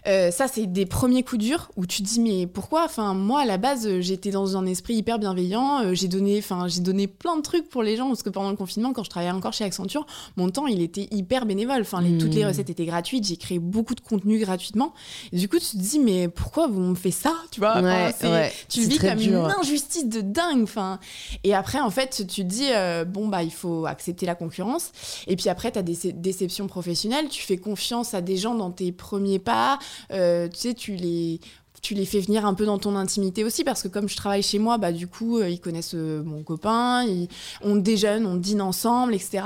Euh, ça, c'est des premiers coups durs où tu te dis mais pourquoi? Enfin, moi à la base, euh, j'étais dans un esprit hyper bienveillant. euh, j'ai donné, enfin, j'ai donné plein de trucs pour les gens parce que pendant le confinement, quand je travaillais encore chez Accenture, mon temps il était hyper bénévole. Enfin, les- toutes les recettes étaient gratuites. J'ai créé beaucoup de contenu gratuitement. Et du coup, tu te dis mais pourquoi vous me faites ça? Tu vois Ouais, ouais. tu vis comme dur. une injustice de dingue. Enfin, et après, en fait, tu te dis euh, bon bah il faut accepter la concurrence. Et puis après, tu as des déceptions professionnelles. Tu fais confiance à des gens dans tes premiers pas. Euh, tu sais, tu les tu les fais venir un peu dans ton intimité aussi parce que comme je travaille chez moi bah du coup euh, ils connaissent euh, mon copain ils, on déjeune on dîne ensemble etc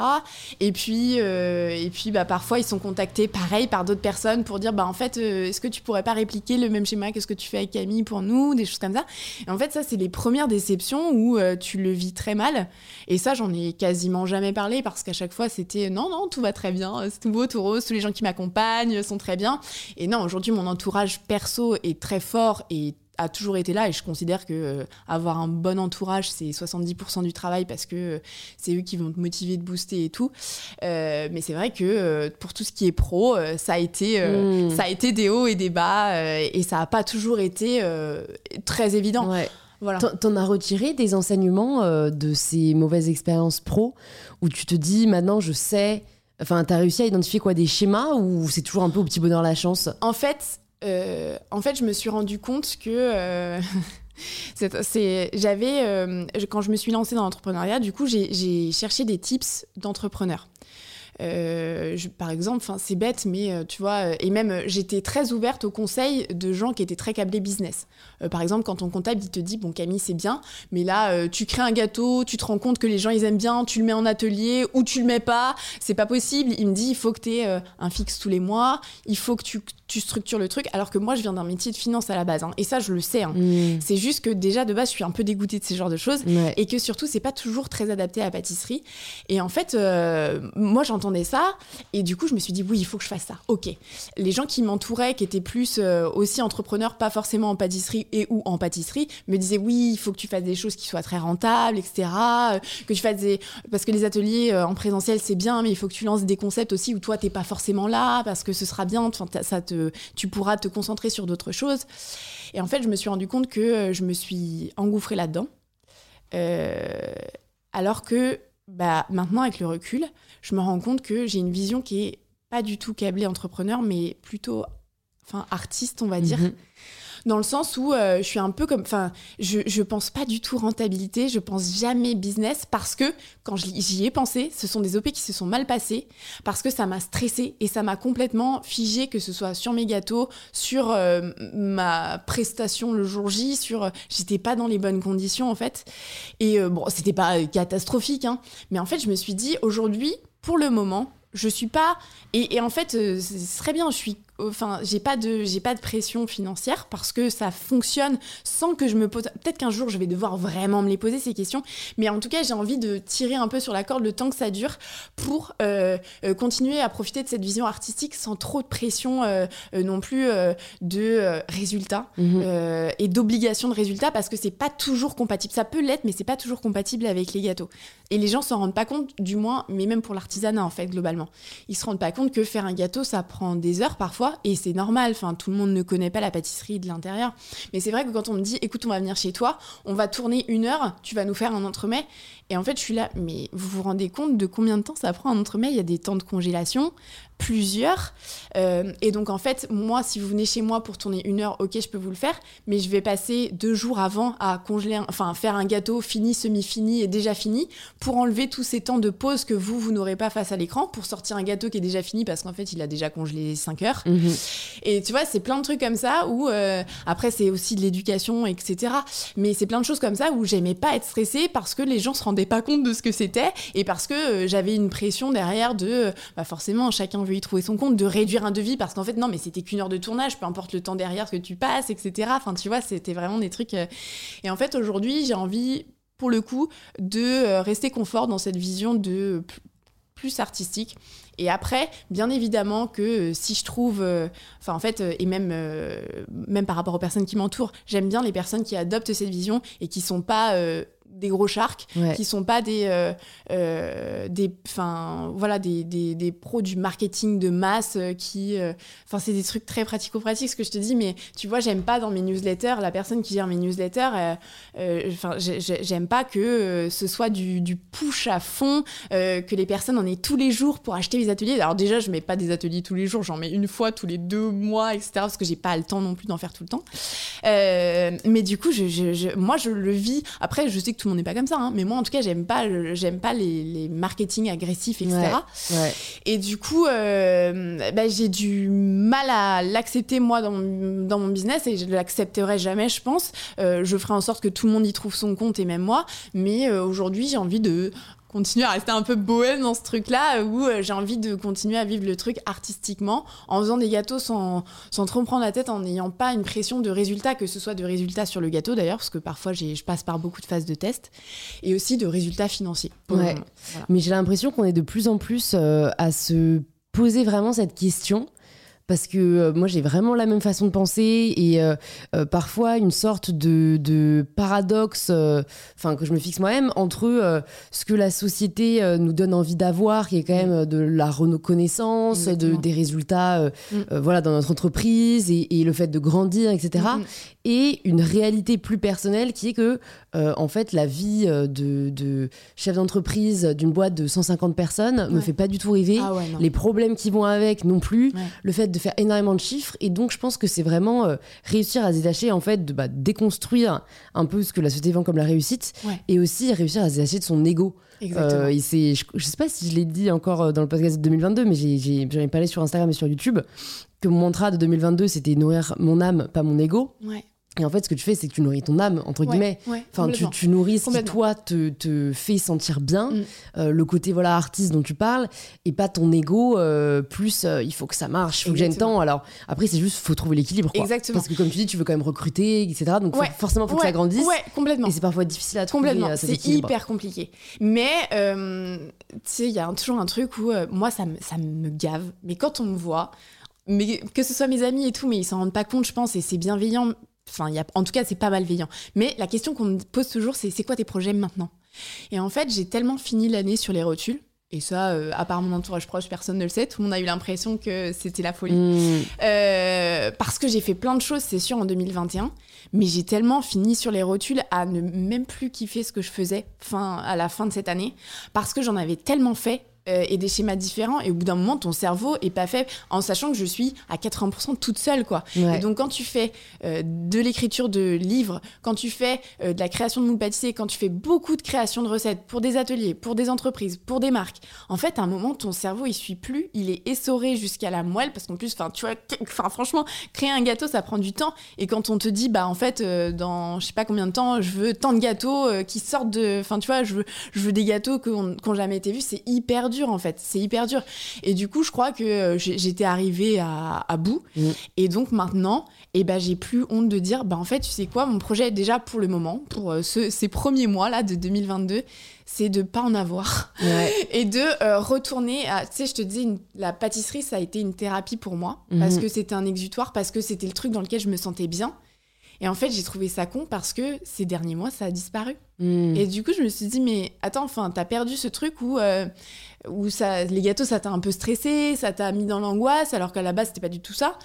et puis euh, et puis bah parfois ils sont contactés pareil par d'autres personnes pour dire bah en fait est-ce que tu pourrais pas répliquer le même schéma que ce que tu fais avec Camille pour nous des choses comme ça. Et en fait ça c'est les premières déceptions où tu le vis très mal. Et ça j'en ai quasiment jamais parlé parce qu'à chaque fois c'était non non tout va très bien c'est tout beau tout rose tous les gens qui m'accompagnent sont très bien. Et non aujourd'hui mon entourage perso est très fort et a toujours été là et je considère que euh, avoir un bon entourage c'est 70% du travail parce que euh, c'est eux qui vont te motiver te booster et tout Euh, mais c'est vrai que pour tout ce qui est pro ça a été euh, Mm. ça a été des hauts et des bas et ça a pas toujours été très évident Ouais. voilà T'en- as retiré des enseignements de ces mauvaises expériences pro où tu te dis maintenant je sais. Enfin, t'as réussi à identifier quoi des schémas ou c'est toujours un peu au petit bonheur la chance? En fait, euh, en fait, je me suis rendu compte que euh, j'avais euh, quand je me suis lancée dans l'entrepreneuriat, du coup, j'ai cherché des tips d'entrepreneurs. Euh, par exemple, c'est bête, mais euh, tu vois, et même j'étais très ouverte aux conseils de gens qui étaient très câblés business. par exemple, quand ton comptable il te dit bon Camille c'est bien, mais là tu crées un gâteau, tu te rends compte que les gens ils aiment bien, tu le mets en atelier ou tu le mets pas, c'est pas possible. Il me dit il faut que tu aies un fixe tous les mois, il faut que tu tu structures le truc, alors que moi, je viens d'un métier de finance à la base. Hein. et ça, je le sais. Hein. Mm. C'est juste que déjà, de base, je suis un peu dégoûtée de ces genres de choses. Et que surtout, c'est pas toujours très adapté à la pâtisserie. Et en fait, euh, moi, ça. Et du coup, je me suis dit, oui, il faut que je fasse ça. OK. Les gens qui m'entouraient, qui étaient plus euh, aussi entrepreneurs, pas forcément en pâtisserie et ou en pâtisserie, me disaient, oui, il faut que tu fasses des choses qui soient très rentables, etc. Euh, que tu fasses des... Parce que les ateliers en présentiel, c'est bien, mais il faut que tu lances des concepts aussi où toi, t'es pas forcément là, parce que ce sera bien. Ça te tu pourras te concentrer sur d'autres choses. Et en fait, je me suis rendu compte que euh, je me suis engouffrée là-dedans. Euh, alors que bah, maintenant, avec le recul, je me rends compte que j'ai une vision qui est pas du tout câblée entrepreneur, mais plutôt enfin, artiste, on va dire. Mhm dans le sens où euh, je suis un peu comme, enfin, je, je pense pas du tout rentabilité, je pense jamais business parce que quand j'y ai pensé, ce sont des OP qui se sont mal passés parce que ça m'a stressé et ça m'a complètement figé, que ce soit sur mes gâteaux, sur euh, ma prestation le jour J, sur, j'étais pas dans les bonnes conditions en fait. Et euh, bon, c'était pas catastrophique, hein, mais en fait, je me suis dit aujourd'hui, pour le moment, je suis pas et, et en fait ce serait bien je suis enfin, j'ai pas de, j'ai pas de pression financière parce que ça fonctionne sans que je me pose. Peut-être qu'un jour je vais devoir vraiment me les poser ces questions, mais en tout cas j'ai envie de tirer un peu sur la corde le temps que ça dure pour euh, euh, continuer à profiter de cette vision artistique sans trop de pression euh, non plus de résultats mhm. et d'obligation de résultats parce que c'est pas toujours compatible. Ça peut l'être, mais c'est pas toujours compatible avec les gâteaux. Et les gens s'en rendent pas compte, du moins, mais même pour l'artisanat en fait globalement, ils se rendent pas compte que faire un gâteau ça prend des heures parfois et c'est normal. Tout le monde ne connaît pas la pâtisserie de l'intérieur. Mais c'est vrai que quand on me dit, écoute, on va venir chez toi, on va tourner une heure, tu vas nous faire un entremets. Et en fait, je suis là, mais vous vous rendez compte de combien de temps ça prend un entremets Il y a des temps de congélation, plusieurs. Euh, et donc, en fait, moi, si vous venez chez moi pour tourner une heure, ok, je peux vous le faire, mais je vais passer deux jours avant à congeler, enfin, faire un gâteau fini, semi-fini et déjà fini pour enlever tous ces temps de pause que vous, vous n'aurez pas face à l'écran pour sortir un gâteau qui est déjà fini parce qu'en fait, il a déjà congelé 5 heures. Mhm. Et tu vois, c'est plein de trucs comme ça où, euh, après, c'est aussi de l'éducation, etc. Mais c'est plein de choses comme ça où j'aimais pas être stressée parce que les gens se rendaient pas compte de ce que c'était et parce que euh, j'avais une pression derrière de, bah forcément, chacun y trouver son compte, de réduire un devis parce qu'en fait, non, mais c'était qu'une heure de tournage, peu importe le temps derrière que tu passes, etc. Enfin, tu vois, c'était vraiment des trucs. Euh. Et en fait, aujourd'hui, j'ai envie, pour le coup, de euh, rester confort dans cette vision de plus artistique. Et après, bien évidemment que euh, si je trouve, enfin en fait, et même même par rapport aux personnes qui m'entourent, j'aime bien les personnes qui adoptent cette vision et qui sont pas des gros sharks qui sont pas des euh, euh, des enfin voilà des, des, des, pros du marketing de masse euh, qui enfin c'est des trucs très pratico-pratiques ce que je te dis mais tu vois j'aime pas dans mes newsletters la personne qui gère mes newsletters enfin j'aime pas que ce soit du, du, push à fond que les personnes en aient tous les jours pour acheter les ateliers. Alors déjà je mets pas des ateliers tous les jours j'en mets une fois tous les deux mois etc parce que j'ai pas le temps non plus d'en faire tout le temps. Mais du coup je, je, moi je le vis. Après je sais que tout le monde n'est pas comme ça, hein, mais moi en tout cas j'aime pas, j'aime pas les, les marketing agressifs, etc. Et du coup, euh, bah, j'ai du mal à l'accepter moi dans mon, dans mon business et je l'accepterai jamais, je pense. Euh, je ferai en sorte que tout le monde y trouve son compte et même moi, mais euh, aujourd'hui j'ai envie de continuer à rester un peu bohème dans ce truc-là où euh, j'ai envie de continuer à vivre le truc artistiquement en faisant des gâteaux sans, sans trop me prendre la tête, en n'ayant pas une pression de résultats, que ce soit de résultats sur le gâteau d'ailleurs, parce que parfois je passe par beaucoup de phases de test, et aussi de résultats financiers. Ouais. Mais j'ai l'impression qu'on est de plus en plus euh, à se poser vraiment cette question parce que euh, moi j'ai vraiment la même façon de penser et euh, euh, parfois une sorte de, de paradoxe enfin que je me fixe moi-même entre ce que la société nous donne envie d'avoir qui est quand même de la reconnaissance de, des résultats mm. voilà dans notre entreprise et, et, le fait de grandir etc et une réalité plus personnelle qui est que, euh, en fait, la vie euh, de, de chef d'entreprise d'une boîte de 150 personnes me Ouais. fait pas du tout rêver. Ah ouais. Les problèmes qui vont avec non plus, Ouais. le fait de faire énormément de chiffres. Et donc, je pense que c'est vraiment euh, réussir à se détacher, en fait, de bah, déconstruire un peu ce que la société vend comme la réussite et aussi réussir à se détacher de son ego. Exactement. Euh, et c'est, je, je sais pas si je l'ai dit encore euh, dans le podcast de 2022, mais j'ai, j'ai, j'en ai parlé sur Instagram et sur YouTube que mon mantra de 2022 c'était nourrir mon âme, pas mon ego. ouais. Et en fait, ce que tu fais, c'est que tu nourris ton âme, entre guillemets. Ouais, ouais, Enfin, tu, tu nourris ce qui, toi, te, te fait sentir bien, Mm. euh, le côté voilà artiste dont tu parles, et pas ton ego, euh, plus euh, il faut que ça marche, il faut que j'ai le Exactement. temps. Alors, après, c'est juste, faut trouver l'équilibre. Exactement. Parce que, comme tu dis, tu veux quand même recruter, etc. Donc, faut- forcément, faut que ça grandisse. Ouais, complètement. Et c'est parfois difficile à trouver Complètement, c'est hyper compliqué. Mais tu sais, il y a un- toujours un truc où moi, ça me, ça me gave. Mais quand on me voit, mais que ce soit mes amis et tout, mais ils s'en rendent pas compte, je pense, et c'est bienveillant. Enfin, y a, en tout cas, c'est pas malveillant. Mais la question qu'on me pose toujours, c'est c'est quoi tes projets maintenant? Et en fait, j'ai tellement fini l'année sur les rotules. Et ça, euh, à part mon entourage proche, personne ne le sait. Tout le monde a eu l'impression que c'était la folie. Mm. Euh, parce que j'ai fait plein de choses, c'est sûr, en 2021. Mais j'ai tellement fini sur les rotules à ne même plus kiffer ce que je faisais fin, à la fin de cette année. Parce que j'en avais tellement fait. Euh, et des schémas différents et au bout d'un moment ton cerveau est pas fait en sachant que je suis à 80% toute seule quoi Ouais. et donc quand tu fais euh, de l'écriture de livres quand tu fais euh, de la création de moules pâtissiers quand tu fais beaucoup de création de recettes pour des ateliers pour des entreprises pour des marques en fait à un moment ton cerveau il suit plus il est essoré jusqu'à la moelle parce qu'en plus enfin tu vois enfin franchement créer un gâteau ça prend du temps et quand on te dit bah en fait dans je sais pas combien de temps je veux tant de gâteaux qui sortent de enfin tu vois je veux je veux des gâteaux qui ont qui ont jamais été vus c'est hyper dur en fait c'est hyper dur et du coup je crois que euh, j'étais arrivée à, à bout Mm. et donc maintenant et ben j'ai plus honte de dire bah en fait tu sais quoi mon projet déjà pour le moment pour euh, ce- ces premiers mois là de 2022 c'est de pas en avoir Ouais. et de euh, retourner à tu sais je te dis une- la pâtisserie ça a été une thérapie pour moi Mhm. parce que c'était un exutoire parce que c'était le truc dans lequel je me sentais bien et en fait j'ai trouvé ça con parce que ces derniers mois ça a disparu Mm. et du coup, je me suis dit, mais attends, enfin, t'as perdu ce truc où, euh, où ça, les gâteaux, ça t'a un peu stressé, ça t'a mis dans l'angoisse, alors qu'à la base, c'était pas du tout ça.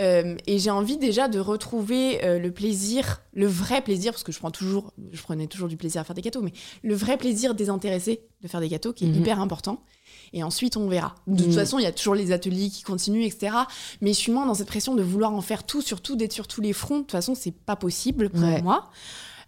Euh, et j'ai envie déjà de retrouver euh, le plaisir, le vrai plaisir, parce que je prends toujours, je prenais toujours du plaisir à faire des gâteaux, mais le vrai plaisir désintéressé de faire des gâteaux, qui est Mhm. hyper important. Et ensuite, on verra. De toute Mhm. façon, il y a toujours les ateliers qui continuent, etc. Mais je suis moins dans cette pression de vouloir en faire tout, surtout d'être sur tous les fronts. De toute façon, c'est pas possible pour Ouais. moi.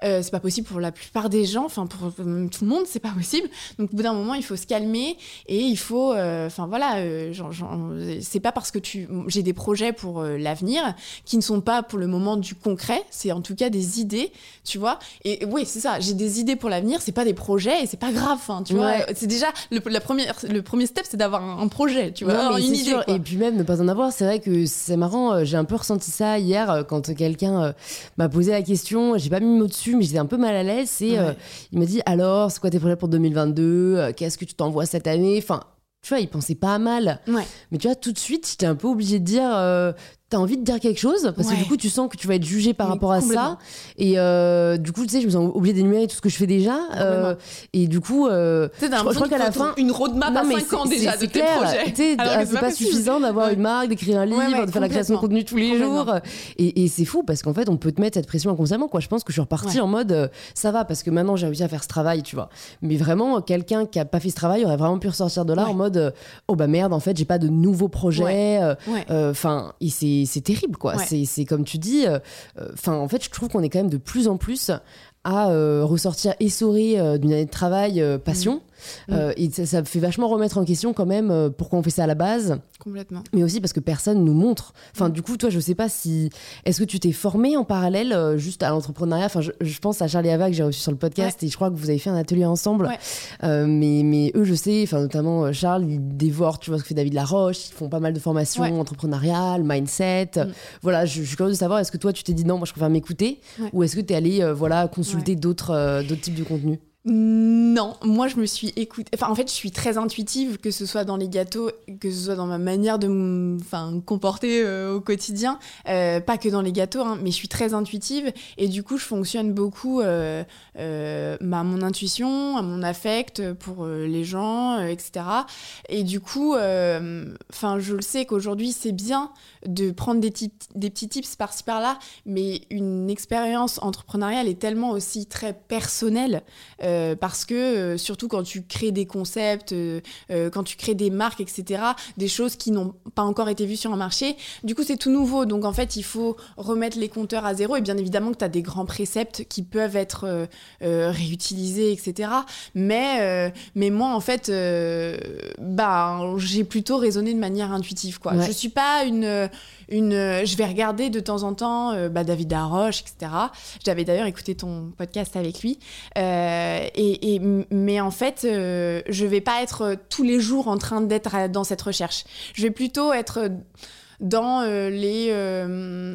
Euh, c'est pas possible pour la plupart des gens, enfin pour tout le monde, c'est pas possible. Donc au bout d'un moment, il faut se calmer et il faut, euh, enfin voilà, euh, genre- genre, c'est pas parce que tu, j'ai des projets pour l'avenir qui ne sont pas pour le moment du concret, c'est en tout cas des idées, tu vois. Et oui, c'est ça, j'ai des idées pour l'avenir, c'est pas des projets et c'est pas grave, hein, tu vois. C'est déjà le, la première, le premier step, c'est d'avoir un, un projet, tu vois, Non, une idée. Et puis même ne pas en avoir, c'est vrai que c'est marrant. J'ai un peu ressenti ça hier quand quelqu'un m'a posé la question. J'ai pas mis le mot dessus, mais j'étais un peu mal à l'aise. C'est, euh, Ouais. il m'a dit alors, c'est quoi tes projets pour 2022 Euh, Qu'est-ce que tu t'envoies cette année? Enfin, tu vois, il pensait pas mal. Ouais. Mais tu vois, tout de suite, j'étais un peu obligée de dire. euh, T'as envie de dire quelque chose parce que du coup tu sens que tu vas être jugé par rapport à ça et euh, du coup tu sais je me sens obligée d'énumérer tout ce que je fais déjà euh, et du coup euh, je crois- je l'impression crois qu'à la fin- une roadmap non, à mais 5 ans déjà de c'est tes clair. projets. Ah, c'est pas suffisant d'avoir Ouais. une marque, d'écrire un livre, Ouais, de faire la création de contenu tous les jours. Et, et c'est fou parce qu'en fait, on peut te mettre cette pression inconsciemment. Quoi. Je pense que je suis repartie en mode euh, ça va parce que maintenant j'ai réussi à faire ce travail, tu vois. Mais vraiment, quelqu'un qui a pas fait ce travail aurait vraiment pu ressortir de là en mode oh bah merde, en fait, j'ai pas de nouveaux projets. Enfin, et c'est c'est terrible, quoi. Ouais. C'est comme tu dis. Enfin, en fait, je trouve qu'on est quand même de plus en plus à euh, ressortir essoré euh, d'une année de travail euh, passion. Mm. Euh, et ça, ça fait vachement remettre en question quand même euh, pourquoi on fait ça à la base, Complètement. mais aussi parce que personne nous montre. Enfin, du coup, toi, je sais pas si. Est-ce que tu t'es formé en parallèle euh, juste à l'entrepreneuriat? Enfin, je, je pense à Charlie Ava que j'ai reçu sur le podcast et je crois que vous avez fait un atelier ensemble. Ouais. Mais, mais eux, je sais, enfin, notamment Charles, ils dévorent, tu vois, ce que fait David Laroche, ils font pas mal de formations Ouais. entrepreneuriales, mindset. Mm. Voilà, je, je suis curieuse de savoir, est-ce que toi, tu t'es dit non, moi, je préfère m'écouter? Ou est-ce que tu es allé, voilà, consulter d'autres d'autres types de contenus? Non, moi je me suis écoutée. Enfin, en fait, je suis très intuitive, que ce soit dans les gâteaux, que ce soit dans ma manière de me comporter euh, au quotidien. Euh, pas que dans les gâteaux, hein, mais je suis très intuitive et du coup, je fonctionne beaucoup euh, euh à mon intuition, à mon affect pour les gens, etc. Et du coup, enfin, je le sais qu'aujourd'hui, c'est bien de prendre des, des petits tips par-ci par-là, mais une expérience entrepreneuriale est tellement aussi très personnelle. Parce que euh, surtout quand tu crées des concepts, euh, quand tu crées des marques, etc., des choses qui n'ont pas encore été vues sur un marché, du coup c'est tout nouveau. Donc en fait il faut remettre les compteurs à zéro et bien évidemment que tu as des grands préceptes qui peuvent être réutilisés, etc. Mais, mais moi en fait, bah, j'ai plutôt raisonné de manière intuitive. Quoi. Je suis pas une euh, je vais regarder de temps en temps euh, bah, David Darroche, etc. J'avais d'ailleurs écouté ton podcast avec lui. Euh, mais en fait, je vais pas être tous les jours en train d'être dans cette recherche. Je vais plutôt être dans, les,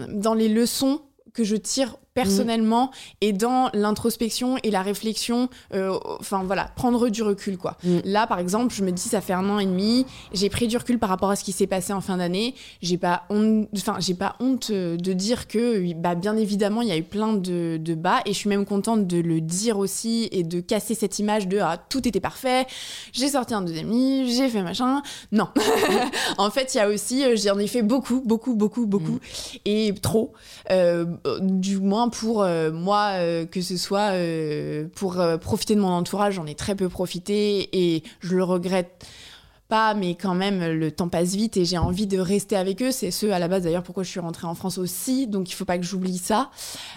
dans les leçons que je tire personnellement et dans l'introspection et la réflexion, euh, enfin voilà, prendre du recul quoi. Mm. Là par exemple, je me dis ça fait un an et demi, j'ai pris du recul par rapport à ce qui s'est passé en fin d'année. J'ai pas honte, enfin j'ai pas honte de dire que bah bien évidemment il y a eu plein de, de, bas et je suis même contente de le dire aussi et de casser cette image de ah tout était parfait, j'ai sorti un deuxième livre, j'ai fait machin. Non, en fait il y a aussi euh, j'en ai fait beaucoup, beaucoup, beaucoup, beaucoup mm. et trop, euh, du moins pour euh, moi, euh, que ce soit euh, pour profiter de mon entourage, j'en ai très peu profité et je le regrette pas, mais quand même, le temps passe vite et j'ai envie de rester avec eux. C'est ce, à la base, d'ailleurs, pourquoi je suis rentrée en France aussi. Donc, il faut pas que j'oublie ça.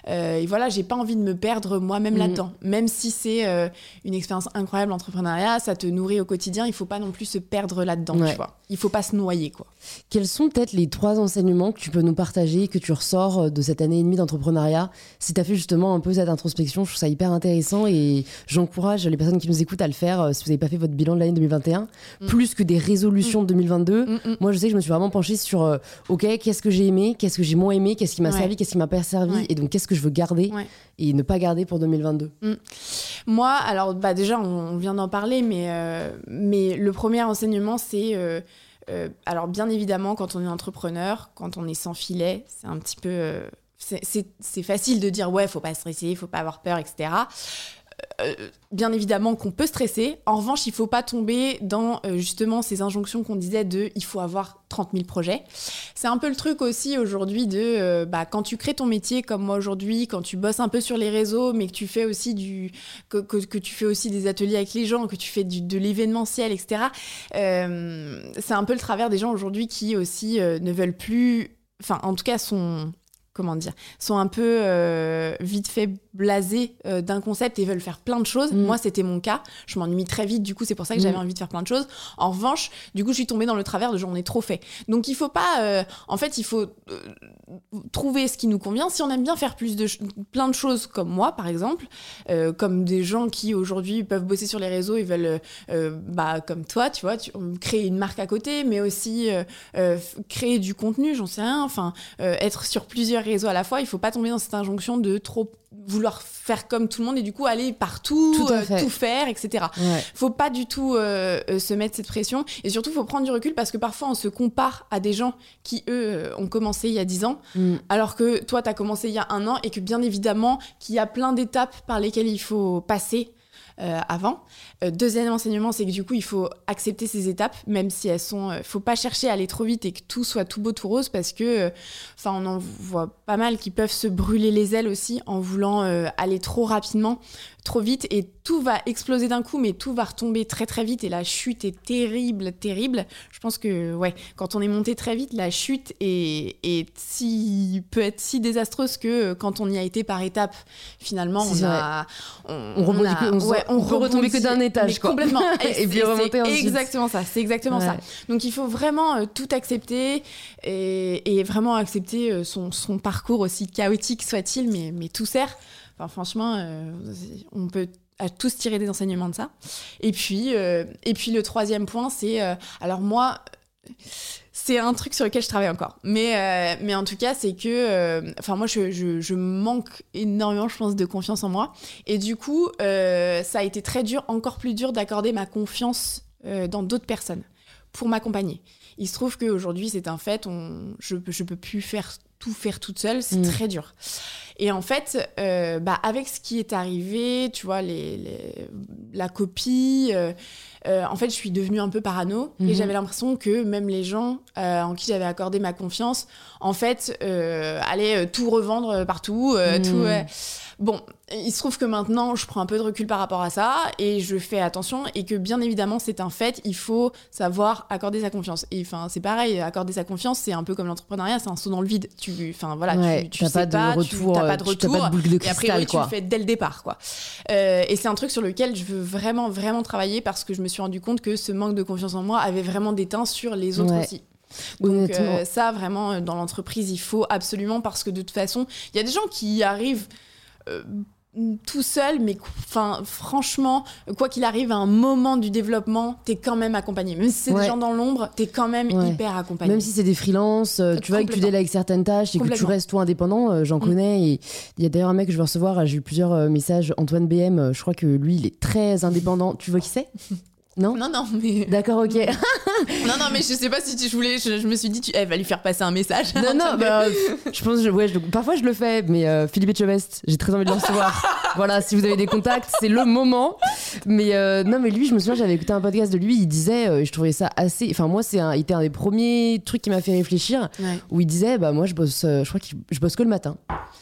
Euh, et voilà, j'ai pas envie de me perdre moi-même mm. là-dedans. Même si c'est euh, une expérience incroyable, l'entrepreneuriat, ça te nourrit au quotidien, il faut pas non plus se perdre là-dedans, tu vois. Il faut pas se noyer, quoi. Quels sont peut-être les trois enseignements que tu peux nous partager, que tu ressors euh, de cette année et demie d'entrepreneuriat? Si tu as fait justement un peu cette introspection, je trouve ça hyper intéressant et j'encourage les personnes qui nous écoutent à le faire si vous n'avez pas fait votre bilan de l'année 2021. Mm. Plus des résolutions de 2022. Mm, mm. Moi, je sais que je me suis vraiment penchée sur, euh, ok, qu'est-ce que j'ai aimé, qu'est-ce que j'ai moins aimé, qu'est-ce qui m'a servi, qu'est-ce qui m'a pas servi, et donc qu'est-ce que je veux garder et ne pas garder pour 2022. Mm. Moi, alors, bah, déjà, on, vient d'en parler, mais, euh, mais le premier enseignement, c'est. Euh, alors, bien évidemment, quand on est entrepreneur, quand on est sans filet, c'est un petit peu. c'est facile de dire, ouais, faut pas stresser, faut pas avoir peur, etc. Euh, bien évidemment qu'on peut stresser. En revanche, il faut pas tomber dans euh, justement ces injonctions qu'on disait de il faut avoir 30 000 projets. C'est un peu le truc aussi aujourd'hui de euh, bah, quand tu crées ton métier comme moi aujourd'hui, quand tu bosses un peu sur les réseaux, mais que tu fais aussi du que, que, tu fais aussi des ateliers avec les gens, que tu fais du, de l'événementiel, etc. c'est un peu le travers des gens aujourd'hui qui aussi ne veulent plus, enfin en tout cas sont comment dire, sont un peu euh, vite fait blasés euh, d'un concept et veulent faire plein de choses. Mm. Moi, c'était mon cas. Je m'ennuie très vite. Du coup, c'est pour ça que j'avais mm. envie de faire plein de choses. En revanche, du coup, je suis tombée dans le travers de j'en ai trop fait. Donc, il faut pas. Euh, en fait, il faut trouver ce qui nous convient. Si on aime bien faire plus de plein de choses, comme moi, par exemple, comme des gens qui aujourd'hui peuvent bosser sur les réseaux, ils veulent, bah, comme toi, tu vois, tu, créer une marque à côté, mais aussi créer du contenu, j'en sais rien. Enfin, être sur plusieurs réseaux à la fois, il faut pas tomber dans cette injonction de trop vouloir faire comme tout le monde et du coup aller partout, tout, euh, faire, etc. Faut pas du tout euh, euh, se mettre cette pression et surtout faut prendre du recul parce que parfois on se compare à des gens qui eux ont commencé il y a 10 ans mm. alors que toi tu as commencé il y a un an et que bien évidemment qu'il y a plein d'étapes par lesquelles il faut passer euh, avant. Euh, deuxième enseignement, c'est que du coup, il faut accepter ces étapes, même si elles sont. Euh, faut pas chercher à aller trop vite et que tout soit tout beau, tout rose, parce que, enfin, on en voit pas mal qui peuvent se brûler les ailes aussi en voulant aller trop rapidement, trop vite, et tout va exploser d'un coup, mais tout va retomber très très vite, et la chute est terrible, terrible. Je pense que, ouais, quand on est monté très vite, la chute est, est si, peut être si désastreuse que quand on y a été par étapes, finalement, on a, on, on, ouais, on, peut retomber que d'un étage, quoi. Complètement. Et, puis remonter ensuite. Exactement ça. C'est exactement ça. Donc il faut vraiment euh, tout accepter et, et vraiment accepter euh, son, son, parcours aussi chaotique soit-il, mais, mais tout sert. Enfin, franchement, euh, on peut à tous tirer des enseignements de ça. Et puis, et puis le troisième point, c'est alors moi, c'est un truc sur lequel je travaille encore. Mais, euh, mais en tout cas, c'est que. euh, Enfin, moi, je, je- je manque énormément, je pense, de confiance en moi. Et du coup, euh, ça a été très dur, encore plus dur d'accorder ma confiance dans d'autres personnes pour m'accompagner. Il se trouve qu'aujourd'hui, c'est un fait, on, je, je peux plus faire tout faire toute seule, c'est Mm. très dur. Et en fait, euh, bah, avec ce qui est arrivé, tu vois, les, les- la copie, euh, euh, en fait, je suis devenue un peu parano et j'avais l'impression que même les gens en qui j'avais accordé ma confiance, en fait, allaient tout revendre partout, tout. Bon, il se trouve que maintenant, je prends un peu de recul par rapport à ça et je fais attention et que bien évidemment, c'est un fait, il faut savoir accorder sa confiance. Et enfin, c'est pareil, accorder sa confiance, c'est un peu comme l'entrepreneuriat, c'est un saut dans le vide. Tu, enfin voilà, Ouais, tu, tu sais pas de tu- retour, euh, pas de tu- t'as retour. pas de boule de Et cristal, tu le fais dès le départ, quoi. Euh, et c'est un truc sur lequel je veux vraiment, vraiment travailler parce que je me suis rendu compte que ce manque de confiance en moi avait vraiment des teints sur les autres Ouais. aussi. Donc euh, ça, vraiment, dans l'entreprise, il faut absolument parce que de toute façon, il y a des gens qui y arrivent tout seuls, mais enfin, franchement, quoi qu'il arrive, à un moment du développement, t'es quand même accompagné. Même si c'est Ouais. des gens dans l'ombre, t'es quand même Ouais. hyper accompagné. Même si c'est des freelances, euh, tu vois, que tu délègues certaines tâches et que tu restes toi indépendant, euh, j'en Mm. connais. Et il y a d'ailleurs un mec que je veux recevoir, euh, j'ai eu plusieurs euh, messages. Antoine BM, euh, je crois que lui, il est très indépendant. Tu vois qui c'est? Non Non, non, mais. D'accord, ok. Non, non, mais je sais pas si tu je voulais. Je, je me suis dit, tu, elle va lui faire passer un message. non, non, bah, je pense, je- ouais, je- parfois je le fais, mais euh, Philippe Etchebest, j'ai très envie de le recevoir. voilà, si vous avez des contacts, c'est le moment. Mais euh, non, mais lui, je me souviens, j'avais écouté un podcast de lui, il disait, euh, je trouvais ça assez. Enfin, moi, c'est un, il était un des premiers trucs qui m'a fait réfléchir, Ouais. où il disait, bah, moi, je bosse, euh, je crois que je bosse que le matin.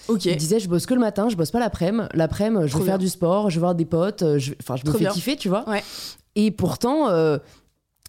Ok. Il disait, je bosse que le matin, je bosse pas l'après-midi. L'après-midi, je vais faire du sport, je vais voir des potes, euh, je- enfin, je me Trop fais bien. kiffer, tu vois. Ouais. Et pourtant, euh,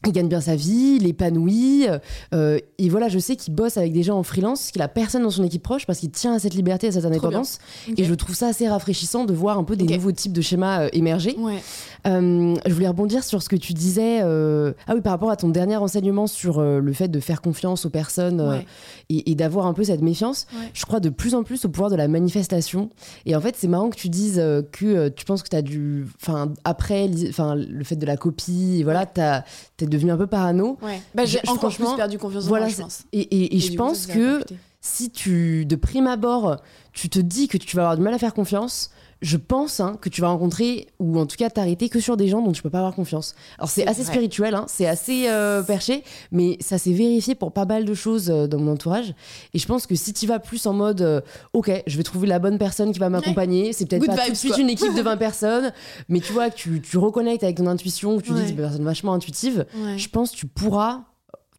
il gagne bien sa vie, il est épanoui. euh, et voilà, je sais qu'il bosse avec des gens en freelance, qu'il a personne dans son équipe proche parce qu'il tient à cette liberté, à cette indépendance. Et je trouve ça assez rafraîchissant de voir un peu des nouveaux types de schémas euh, émerger. Ouais. Euh, je voulais rebondir sur ce que tu disais. euh, Ah oui, par rapport à ton dernier renseignement sur euh, le fait de faire confiance aux personnes euh, Ouais. et, et d'avoir un peu cette méfiance. Ouais. Je crois de plus en plus au pouvoir de la manifestation. Et en fait, c'est marrant que tu dises euh, que euh, tu penses que tu as dû. Enfin, après enfin, le fait de la copie, voilà, t'as- t'es devenu un peu parano. Ouais. Bah, j'ai encore plus perdu confiance en voilà, moi, je pense. Et, et- et je coup, pense que si tu, de prime abord, tu te dis que tu vas avoir du mal à faire confiance, je pense hein, que tu vas rencontrer, ou en tout cas t'arrêter que sur des gens dont tu peux pas avoir confiance. Alors c'est assez vrai. spirituel, hein, c'est assez euh, perché, mais ça s'est vérifié pour pas mal de choses euh, dans mon entourage. Et je pense que si tu vas plus en mode, euh, ok, je vais trouver la bonne personne qui va m'accompagner, c'est peut-être pas tout de suite quoi. une équipe de 20 personnes, mais tu vois que tu, tu reconnectes avec ton intuition, que tu dis Ouais. c'est une personne vachement intuitive, Ouais. je pense que tu pourras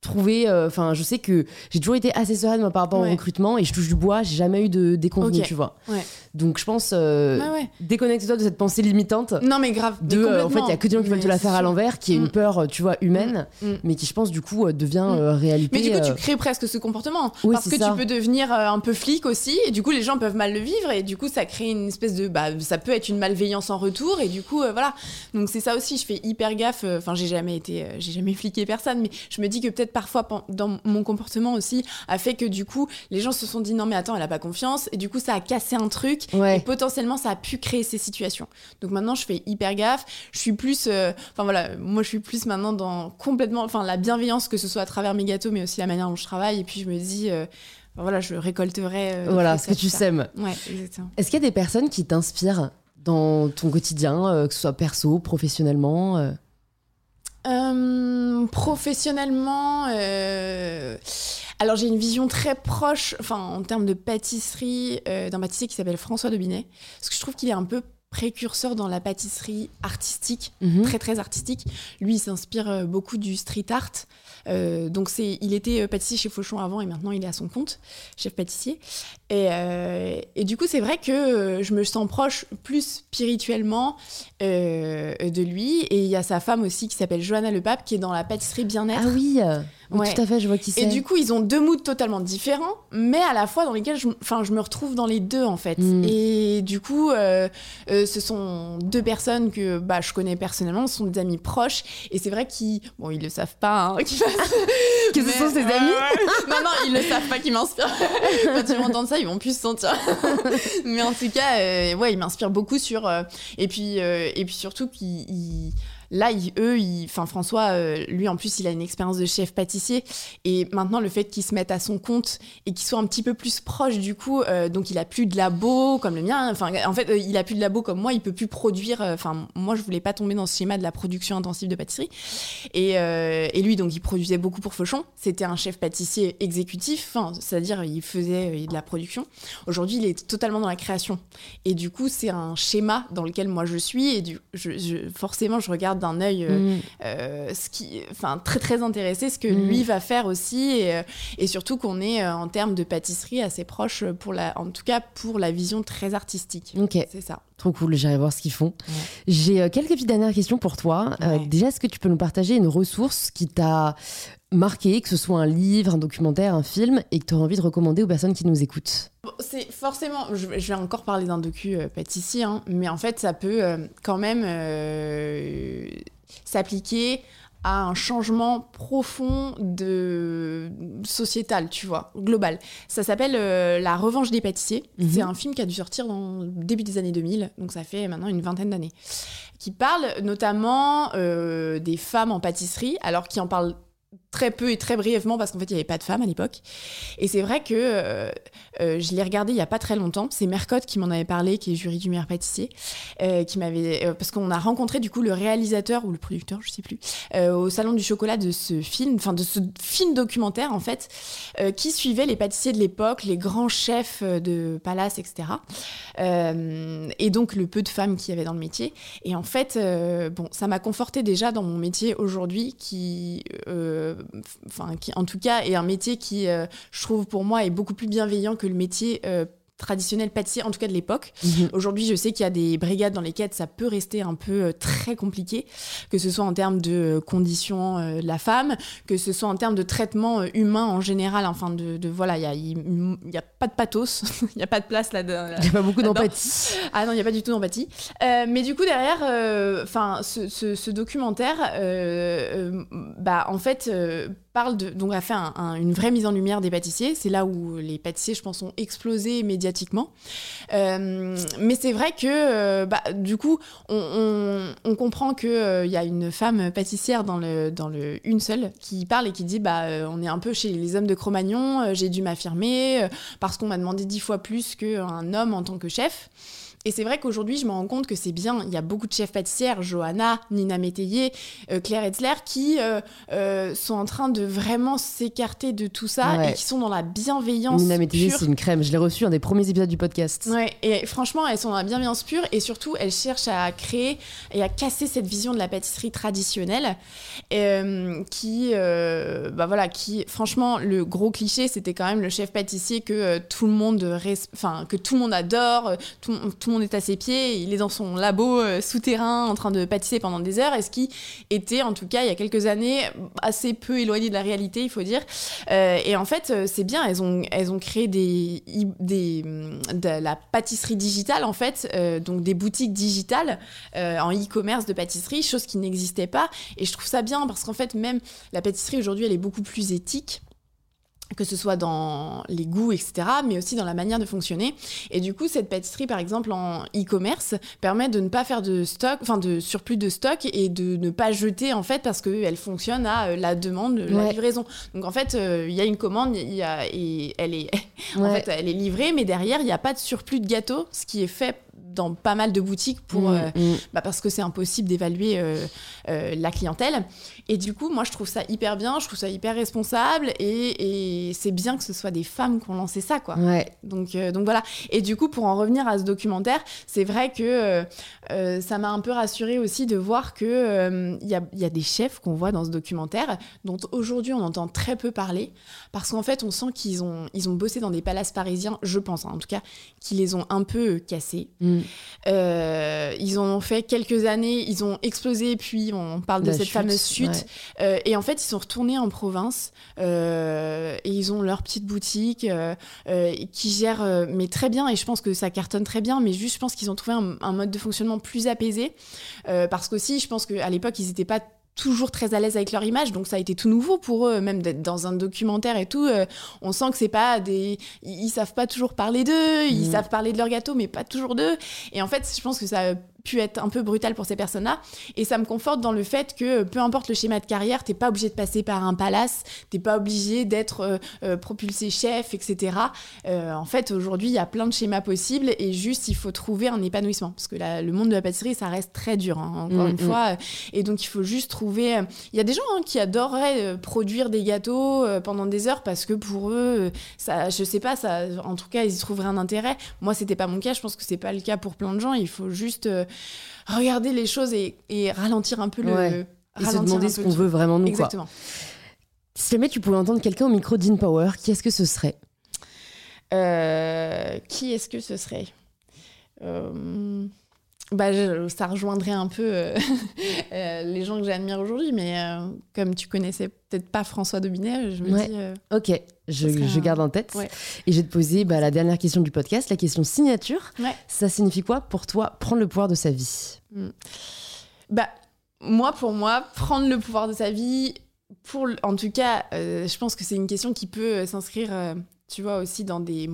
trouver euh, enfin je sais que j'ai toujours été assez sereine moi, par rapport au recrutement et je touche du bois j'ai jamais eu de déconvenus Ok. tu vois Ouais. donc je pense euh, ouais. déconnecte-toi de cette pensée limitante Non, mais grave. de euh, en fait il y a que des gens qui veulent te la faire à l'envers qui est une Mm. peur tu vois humaine Mm. mais qui je pense du coup devient Mm. euh, réalité Mais du coup, tu crées presque ce comportement. Oui, parce que ça. tu peux devenir un peu flic aussi, et du coup, les gens peuvent mal le vivre, et du coup, ça crée une espèce de. Bah, ça peut être une malveillance en retour, et du coup, voilà. Donc, c'est ça aussi, je fais hyper gaffe. Enfin, j'ai jamais été. j'ai jamais fliqué personne, mais je me dis que peut-être parfois, dans mon comportement aussi, a fait que du coup, les gens se sont dit non, mais attends, elle a pas confiance, et du coup, ça a cassé un truc, Ouais. et potentiellement, ça a pu créer ces situations. Donc maintenant, je fais hyper gaffe. Je suis plus. euh, Enfin, voilà, moi, je suis plus maintenant dans complètement. Enfin, la bienveillance, que ce soit à travers mes gâteaux, mais aussi la manière dont je travaille. Et puis, je me dis, euh, voilà, je récolterai. euh, voilà ce que tu sèmes Ouais, exactement. est-ce qu'il y a des personnes qui t'inspirent dans ton quotidien euh, que ce soit perso professionnellement euh? Euh, professionnellement, euh, alors j'ai une vision très proche, enfin en termes de pâtisserie, euh, d'un pâtissier qui s'appelle François Dobinet, parce que je trouve qu'il est un peu précurseur dans la pâtisserie artistique, Mhm. très très artistique. Lui, il s'inspire beaucoup du street art. Euh, donc c'est, il était pâtissier chez Fauchon avant et maintenant il est à son compte, chef pâtissier. Et, euh, et du coup, c'est vrai que euh, je me sens proche plus spirituellement euh, de lui. Et il y a sa femme aussi qui s'appelle Johanna Le Pape qui est dans la pâtisserie bien-être. ah oui, oui, Ouais. tout à fait je vois qui c'est Et du coup, ils ont deux moods totalement différents, mais à la fois dans lesquels je, enfin, je me retrouve dans les deux en fait. Mm. Et du coup, euh, ce sont deux personnes que bah, je connais personnellement, ce sont des amis proches. Et c'est vrai qu'ils, bon, ils le savent pas, hein, qu'ils Que ce sont ses amis Non, non, ils le savent pas qu'ils m'inspirent. Quand ils vont entendre ça, ils vont plus se sentir. mais en tout cas, euh, ouais, ils m'inspirent beaucoup sur. euh, et puis, euh, et puis surtout qu'ils ils- là, eux, enfin François, lui en plus, il a une expérience de chef pâtissier et maintenant le fait qu'il se mette à son compte et qu'il soit un petit peu plus proche du coup, donc il a plus de labo comme le mien. Enfin, en fait, il a plus de labo comme moi, il peut plus produire. Enfin, moi, je voulais pas tomber dans ce schéma de la production intensive de pâtisserie. Et, et lui, donc, il produisait beaucoup pour Fauchon. C'était un chef pâtissier exécutif, c'est-à-dire il faisait de la production. Aujourd'hui, il est totalement dans la création. Et du coup, c'est un schéma dans lequel moi je suis. Et du, forcément, je regarde d'un œil euh, mm. euh, ce qui, enfin, très très intéressé ce que mm. lui va faire aussi. Et, euh, et surtout qu'on est en termes de pâtisserie assez proche, pour la, en tout cas pour la vision très artistique. Ok. C'est ça. Trop cool, j'irai voir ce qu'ils font. J'ai quelques petites dernières questions pour toi. déjà, est-ce que tu peux nous partager une ressource qui t'a marqué, que ce soit un livre, un documentaire, un film, et que tu auras envie de recommander aux personnes qui nous écoutent C'est forcément, je, vais encore parler d'un docu euh, pâtissier, hein, mais en fait, ça peut euh, quand même euh, s'appliquer à un changement profond de sociétal, tu vois, global. Ça s'appelle La Revanche des pâtissiers. Mhm. C'est un film qui a dû sortir dans le début des années 2000, donc ça fait maintenant une vingtaine d'années, qui parle notamment des femmes en pâtisserie, alors qui en parle très peu et très brièvement parce qu'en fait il n'y avait pas de femmes à l'époque. Et c'est vrai que euh, euh, je l'ai regardé il y a pas très longtemps. C'est Mercotte qui m'en avait parlé qui est jury du meilleur pâtissier euh, qui m'avait parce qu'on a rencontré du coup le réalisateur ou le producteur je sais plus au salon du chocolat de ce film enfin de ce film documentaire en fait qui suivait les pâtissiers de l'époque les grands chefs de palace etc et donc le peu de femmes qu'il y avait dans le métier. Et en fait bon ça m'a conforté déjà dans mon métier aujourd'hui qui qui en tout cas est un métier qui, euh, je trouve pour moi, est beaucoup plus bienveillant que le métier euh, traditionnel pâtissier, en tout cas de l'époque. Mhm. Aujourd'hui, je sais qu'il y a des brigades dans lesquelles ça peut rester un peu euh, très compliqué, que ce soit en termes de euh, conditions euh, de la femme, que ce soit en termes de traitement humain en général. Enfin, de, voilà, il n'y a, a, pas de pathos, il n'y a pas de place là-dedans. Il n'y a pas beaucoup d'empathie. Ah non, il n'y a pas du tout d'empathie. mais du coup, derrière, enfin, ce, ce, documentaire, bah, en fait, parle de, donc a fait une vraie mise en lumière des pâtissiers. C'est là où les pâtissiers, je pense, ont explosé médiatiquement. Euh, mais c'est vrai que, euh, bah, du coup, on, comprend qu'il euh, y a une femme pâtissière dans le, dans le une seule qui parle et qui dit, bah, on est un peu chez les hommes de Cro-Magnon. J'ai dû m'affirmer parce qu'on m'a demandé dix fois plus qu'un homme en tant que chef. Et c'est vrai qu'aujourd'hui, je me rends compte que c'est bien. Il y a beaucoup de chefs pâtissières, Johanna, Nina Métayer, euh, Claire Etzler, qui euh, euh, sont en train de vraiment s'écarter de tout ça et qui sont dans la bienveillance. Nina Métayer, c'est une crème. Je l'ai reçue un des premiers épisodes du podcast. Ouais, et franchement, elles sont dans la bienveillance pure et surtout, elles cherchent à créer et à casser cette vision de la pâtisserie traditionnelle qui, bah voilà, qui, franchement, le gros cliché, c'était quand même le chef pâtissier que tout le monde, enfin, que tout le monde adore, tout, tout monde est à ses pieds, il est dans son labo euh, souterrain en train de pâtisser pendant des heures, et ce qui était en tout cas il y a quelques années assez peu éloigné de la réalité, il faut dire. Euh, et en fait, euh, c'est bien, elles ont, elles ont créé des, des, de la pâtisserie digitale en fait, donc des boutiques digitales en e-commerce de pâtisserie, chose qui n'existait pas. Et je trouve ça bien parce qu'en fait, même la pâtisserie aujourd'hui, elle est beaucoup plus éthique que ce soit dans les goûts, etc., mais aussi dans la manière de fonctionner. Et du coup, cette pâtisserie, par exemple, en e-commerce, permet de ne pas faire de stock, enfin de surplus de stock et de ne pas jeter, en fait, parce qu'elle fonctionne à euh, la demande, la livraison. Donc, en fait, euh, il y a une commande, il y a, et elle est, en fait, elle est livrée, mais derrière, il n'y a pas de surplus de gâteau, ce qui est fait dans pas mal de boutiques pour, mm, euh, mm. Bah parce que c'est impossible d'évaluer euh, euh, la clientèle. Et du coup, moi, je trouve ça hyper bien, je trouve ça hyper responsable et, et c'est bien que ce soit des femmes qui ont lancé ça, quoi. Ouais. Donc, donc voilà. Et du coup, pour en revenir à ce documentaire, c'est vrai que ça m'a un peu rassurée aussi de voir que il y a, y, a, des chefs qu'on voit dans ce documentaire dont aujourd'hui on entend très peu parler parce qu'en fait, on sent qu'ils ont, ils ont bossé dans des palaces parisiens, je pense hein, en tout cas, qui les ont un peu cassés. Mm. Euh, ils ont fait quelques années, ils ont explosé, puis on parle de cette fameuse chute. Euh, et en fait, ils sont retournés en province euh, et ils ont leur petite boutique qui gère, mais très bien. Et je pense que ça cartonne très bien, mais juste, je pense qu'ils ont trouvé un, un, mode de fonctionnement plus apaisé. parce qu'aussi, je pense qu'à l'époque, ils n'étaient pas toujours très à l'aise avec leur image, donc ça a été tout nouveau pour eux, même d'être dans un documentaire et tout. Euh, on sent que c'est pas des, ils, savent pas toujours parler d'eux, ils mm. savent parler de leur gâteau, mais pas toujours d'eux. Et en fait, je pense que ça, pu être un peu brutal pour ces personnes-là. Et ça me conforte dans le fait que peu importe le schéma de carrière, t'es pas obligé de passer par un palace, t'es pas obligé d'être euh, euh, propulsé chef, etc. Euh, en fait, aujourd'hui, il y a plein de schémas possibles et juste, il faut trouver un épanouissement. Parce que le monde de la pâtisserie, ça reste très dur, hein, encore Mm, une fois. Et donc, il faut juste trouver. Il y a des gens hein, qui adoreraient produire des gâteaux pendant des heures parce que pour eux, ça, je sais pas, ça, en tout cas, ils y trouveraient un intérêt. Moi, c'était pas mon cas. Je pense que c'est pas le cas pour plein de gens. Il faut juste regarder les choses et, et ralentir un peu Ouais. le. Et se demander ce qu'on veut vraiment nous. Quoi. Exactement. Si jamais tu pouvais entendre quelqu'un au micro d'InPower, qui est-ce que ce serait? Euh, qui est-ce que ce serait? Euh, bah, je- ça rejoindrait un peu euh, euh, les gens que j'admire aujourd'hui, mais euh, comme tu connaissais peut-être pas François Dobinet, je me Ouais. dis. Ok, je, je un- garde en tête. Ouais. Et je vais te poser bah, la dernière question du podcast, la question signature. Ouais. Ça signifie quoi pour toi prendre le pouvoir de sa vie? Bah, moi, pour moi, prendre le pouvoir de sa vie, pour, en tout cas, je pense que c'est une question qui peut s'inscrire, tu vois, aussi dans des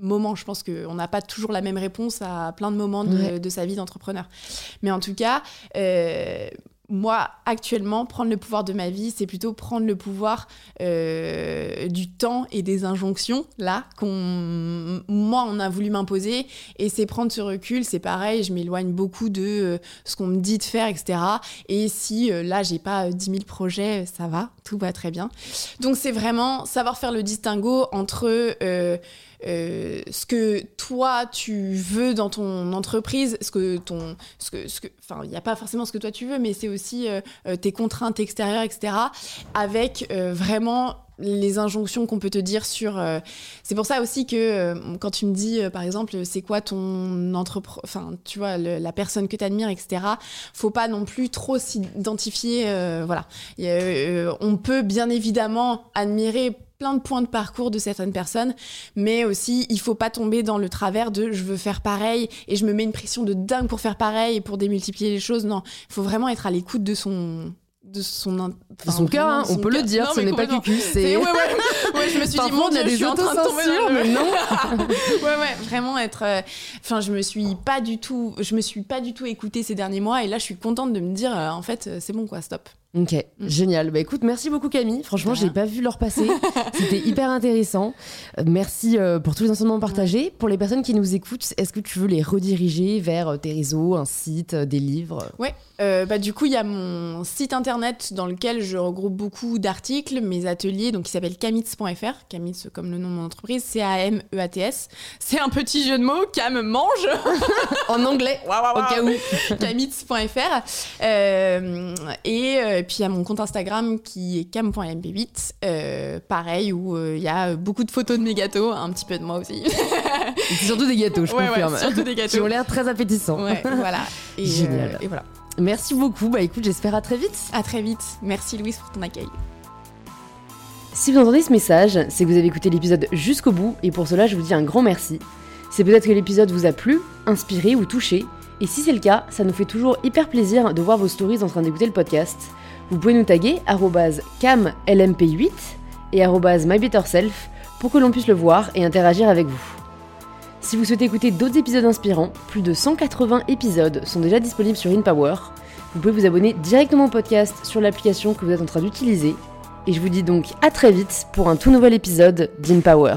moments. Je pense qu'on n'a pas toujours la même réponse à plein de moments de, Ouais. de sa vie d'entrepreneur. Mais en tout cas, euh, moi, actuellement, prendre le pouvoir de ma vie, c'est plutôt prendre le pouvoir euh, du temps et des injonctions, là, qu'on, moi, on a voulu m'imposer. Et c'est prendre ce recul, c'est pareil, je m'éloigne beaucoup de euh, ce qu'on me dit de faire, etc. Et si euh, là, j'ai pas euh, 10 000 projets, ça va, tout va très bien. Donc, c'est vraiment savoir faire le distinguo entre euh, ce que toi, tu veux dans ton entreprise, ce que ton. Ce que, ce que, enfin, il n'y a pas forcément ce que toi, tu veux, mais c'est aussi euh, euh, tes contraintes extérieures, etc. Avec vraiment les injonctions qu'on peut te dire sur. c'est pour ça aussi que quand tu me dis, par exemple, c'est quoi ton entrepreneur, enfin, tu vois, la personne que tu admires, etc., faut pas non plus trop s'identifier. voilà. On peut bien évidemment admirer plein de points de parcours de certaines personnes, mais aussi il faut pas tomber dans le travers de je veux faire pareil et je me mets une pression de dingue pour faire pareil et pour démultiplier les choses. Non, il faut vraiment être à l'écoute de son de son enfin, son cœur, hein, on peut le dire, Non, ce n'est pas cucu, C'est- ouais, ouais, ouais, je me suis dit, mon Dieu, des je suis en train de tomber dans le- mais non. ouais, ouais, vraiment être. euh, Enfin, je me suis pas du tout, je me suis pas du tout écoutée ces derniers mois, et là, je suis contente de me dire, euh, en fait, euh, c'est bon, quoi, stop. Ok, Mm. génial. Bah écoute, merci beaucoup Camille. Franchement, j'ai pas vu l'heure passer. C'était hyper intéressant. Merci pour tous les enseignements partagés. Pour les personnes qui nous écoutent, est-ce que tu veux les rediriger vers tes réseaux, un site, des livres? Euh, bah, du coup, il y a mon site internet dans lequel je regroupe beaucoup d'articles, mes ateliers, donc qui s'appelle kamitz.fr. Kamitz comme le nom de mon entreprise, C-A-M-E-A-T-S. C'est un petit jeu de mots, Cam mange, En anglais, au cas où. kamitz.fr. Euh, et euh, puis il y a mon compte Instagram qui est cam.mp8, euh, pareil, où il y a beaucoup de photos de mes gâteaux, un petit peu de moi aussi. Surtout des gâteaux, je Ouais, ouais, confirme. surtout des Qui gâteaux. ont l'air très appétissants. Ouais, voilà. Et, Génial. et voilà. Merci beaucoup. Bah écoute, j'espère à très vite. À très vite. Merci Louise pour ton accueil. Si vous entendez ce message, c'est que vous avez écouté l'épisode jusqu'au bout et pour cela, je vous dis un grand merci. C'est peut-être que l'épisode vous a plu, inspiré ou touché. Et si c'est le cas, ça nous fait toujours hyper plaisir de voir vos stories en train d'écouter le podcast. Vous pouvez nous taguer camlmp8 et mybetterself pour que l'on puisse le voir et interagir avec vous. Si vous souhaitez écouter d'autres épisodes inspirants, plus de 180 épisodes sont déjà disponibles sur InPower. Vous pouvez vous abonner directement au podcast sur l'application que vous êtes en train d'utiliser. Et je vous dis donc à très vite pour un tout nouvel épisode d'InPower.